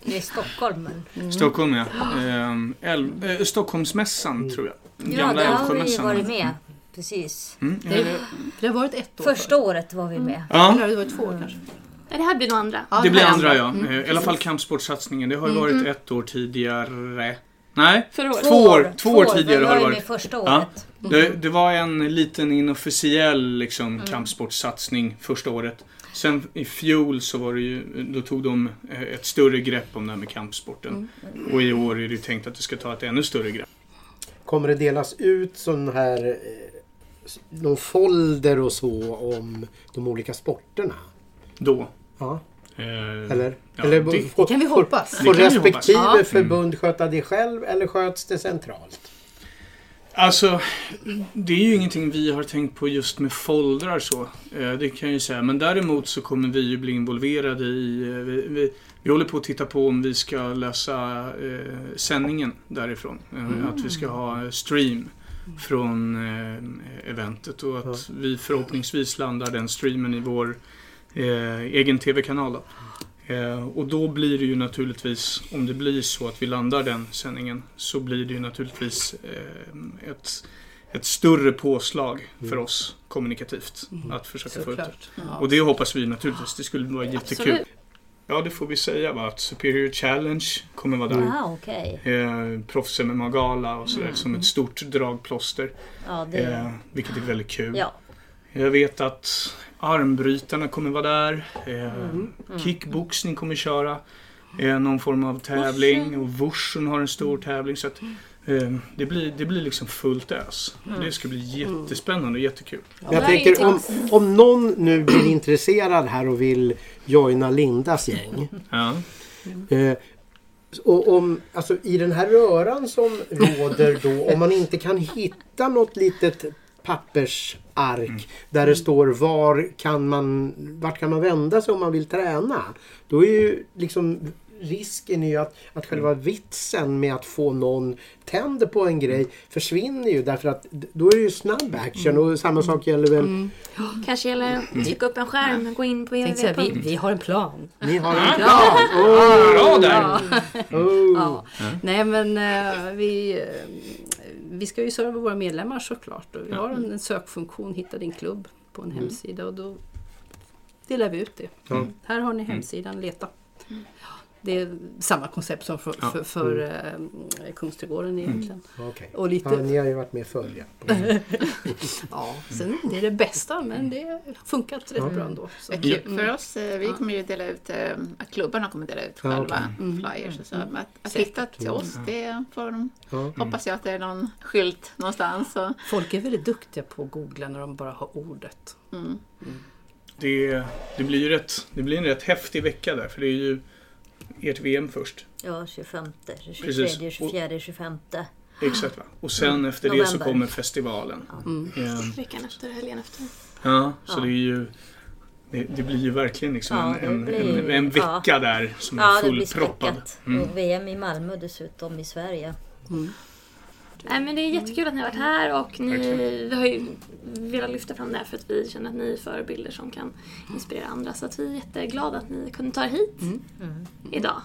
Speaker 3: Det är Stockholm. Men...
Speaker 1: Stockholm ja. Ehm, Älv, eh, Stockholmsmässan tror jag.
Speaker 3: Ja,
Speaker 1: Gamla
Speaker 3: där har vi varit med. Precis.
Speaker 1: Mm.
Speaker 4: Det, det har varit ett år
Speaker 3: Första året var vi med.
Speaker 1: Ja,
Speaker 4: Eller det varit två år kanske?
Speaker 2: Ja, det här blir nog andra.
Speaker 4: Ja,
Speaker 1: det blir andra ja.
Speaker 4: Mm,
Speaker 1: Eh, I alla fall kampsportsatsningen. Det har ju varit ett år tidigare. Nej,
Speaker 2: året.
Speaker 1: Två år, två år tidigare har det varit.
Speaker 3: med första
Speaker 1: Ja.
Speaker 3: året.
Speaker 1: det, det var en liten inofficiell liksom, kampsportsatsning första året. Sen i fjol så var det ju, då tog de eh, ett större grepp om det här med kampsporten. Och i år är det tänkt att det ska ta ett ännu större grepp.
Speaker 5: Kommer det delas ut sån här eh, någon folder och så om de olika sporterna?
Speaker 1: Då.
Speaker 5: Ja,
Speaker 1: Eh,
Speaker 5: eller?
Speaker 1: Ja,
Speaker 5: eller
Speaker 1: det-
Speaker 5: får,
Speaker 4: Det kan vi hoppas.
Speaker 5: Får
Speaker 1: Det kan vi hoppas.
Speaker 5: respektive
Speaker 4: Ja.
Speaker 5: förbund sköta det själv eller sköts det centralt?
Speaker 1: Alltså, det är ju ingenting vi har tänkt på just med foldrar så. Eh, Det kan jag ju säga. Men däremot så kommer vi ju bli involverade i... eh, Vi, vi, vi håller på att titta på om vi ska lösa eh, sändningen därifrån. Eh, Att vi ska ha stream från eh, eventet och att vi förhoppningsvis landar den streamen i vår eh, egen TV-kanal. Då. Eh, och då blir det ju naturligtvis, om det blir så att vi landar den sändningen, så blir det ju naturligtvis eh, ett, ett större påslag för oss kommunikativt att försöka få ut det.
Speaker 4: Såklart.
Speaker 1: Och det hoppas vi naturligtvis, det skulle vara jättekul.
Speaker 2: Absolut.
Speaker 1: Ja, det får vi säga va, att Superior Challenge kommer vara där.
Speaker 3: Ja, okej.
Speaker 1: Eh, proffs MMA-gala och sådär som ett stort dragplåster.
Speaker 3: Ja, det...
Speaker 1: Eh, vilket är väldigt kul.
Speaker 3: Ja.
Speaker 1: Jag vet att armbrytarna kommer vara där. Eh,
Speaker 3: Mm.
Speaker 1: Kickboxning kommer köra. Eh, någon form av tävling. Och Wursen har en stor tävling. Så att, eh, det, blir, det blir liksom fullt ös.
Speaker 3: Mm.
Speaker 1: Det ska bli jättespännande och jättekul.
Speaker 5: Jag tänker om, om någon nu blir intresserad här och vill joina Lindas gäng.
Speaker 1: Ja.
Speaker 5: Eh, och om, alltså i den här röran som råder då, om man inte kan hitta något litet pappersark där det står var kan man, vart kan man vända sig om man vill träna. Då är ju liksom risken är ju att, att själva vitsen med att få någon tänder på en grej försvinner ju därför att då är det ju snabb action och samma sak gäller väl
Speaker 2: Kanske gäller att trycka upp en skärm, gå in på
Speaker 4: Tänkte säga, vi,
Speaker 2: www.
Speaker 4: vi har en plan.
Speaker 5: Ni har en plan! [laughs]
Speaker 1: Bra där!
Speaker 5: Oh.
Speaker 4: Ja. Nej men eh, vi, eh, vi ska ju serva våra medlemmar såklart. Och vi har en, en sökfunktion, hitta din klubb, på en hemsida och då delar vi ut det. Här har ni hemsidan, leta. Det är samma koncept som för,
Speaker 1: Ja.
Speaker 4: för, för eh, Kungsträdgården egentligen.
Speaker 5: Okej.
Speaker 4: Och lite,
Speaker 5: Ja, ni har ju varit med förr ja. [laughs]
Speaker 4: ja, sen det är det bästa men det har funkat rätt bra ändå. Så.
Speaker 6: Kul för oss. eh, Vi kommer ju dela ut, eh, att klubbarna kommer dela ut själva
Speaker 4: Mm.
Speaker 6: flyers och så. Men Att, att hitta till oss, det får de, hoppas jag att det är någon skylt någonstans. Och,
Speaker 4: Folk är väldigt duktiga på att googla när de bara har ordet.
Speaker 6: mm.
Speaker 1: Det, det, blir ju rätt, det blir en rätt häftig vecka där. För det är ju ert VM först.
Speaker 3: Ja, 25, 23,
Speaker 1: Precis.
Speaker 3: 24, 25.
Speaker 1: Exakt va? Och sen efter det så
Speaker 3: November.
Speaker 1: kommer festivalen.
Speaker 4: Mm.
Speaker 1: Eh,
Speaker 2: Veckan efter, helgen efter.
Speaker 1: Ja, så
Speaker 3: Ja.
Speaker 1: det är ju Det, det blir ju verkligen liksom
Speaker 3: Ja,
Speaker 1: en,
Speaker 3: blir-
Speaker 1: en, en vecka
Speaker 3: ja.
Speaker 1: där som är
Speaker 3: Ja, det blir
Speaker 1: fullproppad. Mm.
Speaker 3: Och VM i Malmö dessutom i Sverige.
Speaker 2: Nej, men det är jättekul att ni har varit här och ni, vi har ju velat lyfta fram det här för att vi känner att ni är förebilder som kan inspirera andra. Så att vi är jätteglada att ni kunde ta er hit idag.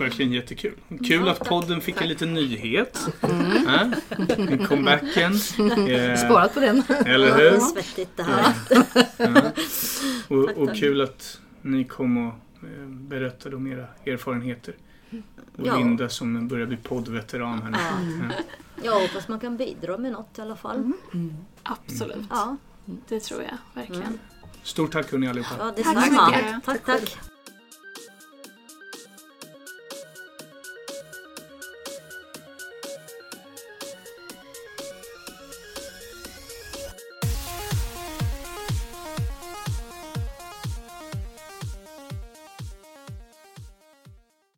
Speaker 1: Verkligen jättekul. Kul att podden fick en liten nyhet.
Speaker 3: Mm.
Speaker 1: Äh? [laughs] Comebacken. [laughs] Eh,
Speaker 4: Sparat på den.
Speaker 1: eller hur?
Speaker 3: svettigt det här. [laughs]
Speaker 1: Och, och kul att ni kom och eh, berättade om era erfarenheter. Och
Speaker 3: Ja.
Speaker 1: Linda som börjar bli poddveteran här nu.
Speaker 3: Ja.
Speaker 1: Ja.
Speaker 3: Hoppas man kan bidra med något i alla fall.
Speaker 2: Absolut.
Speaker 3: Ja,
Speaker 2: Det tror jag verkligen.
Speaker 1: Stort tack hörni allihopa.
Speaker 3: ja
Speaker 6: Tack så
Speaker 3: detsamma.
Speaker 6: mycket.
Speaker 3: Tack, tack.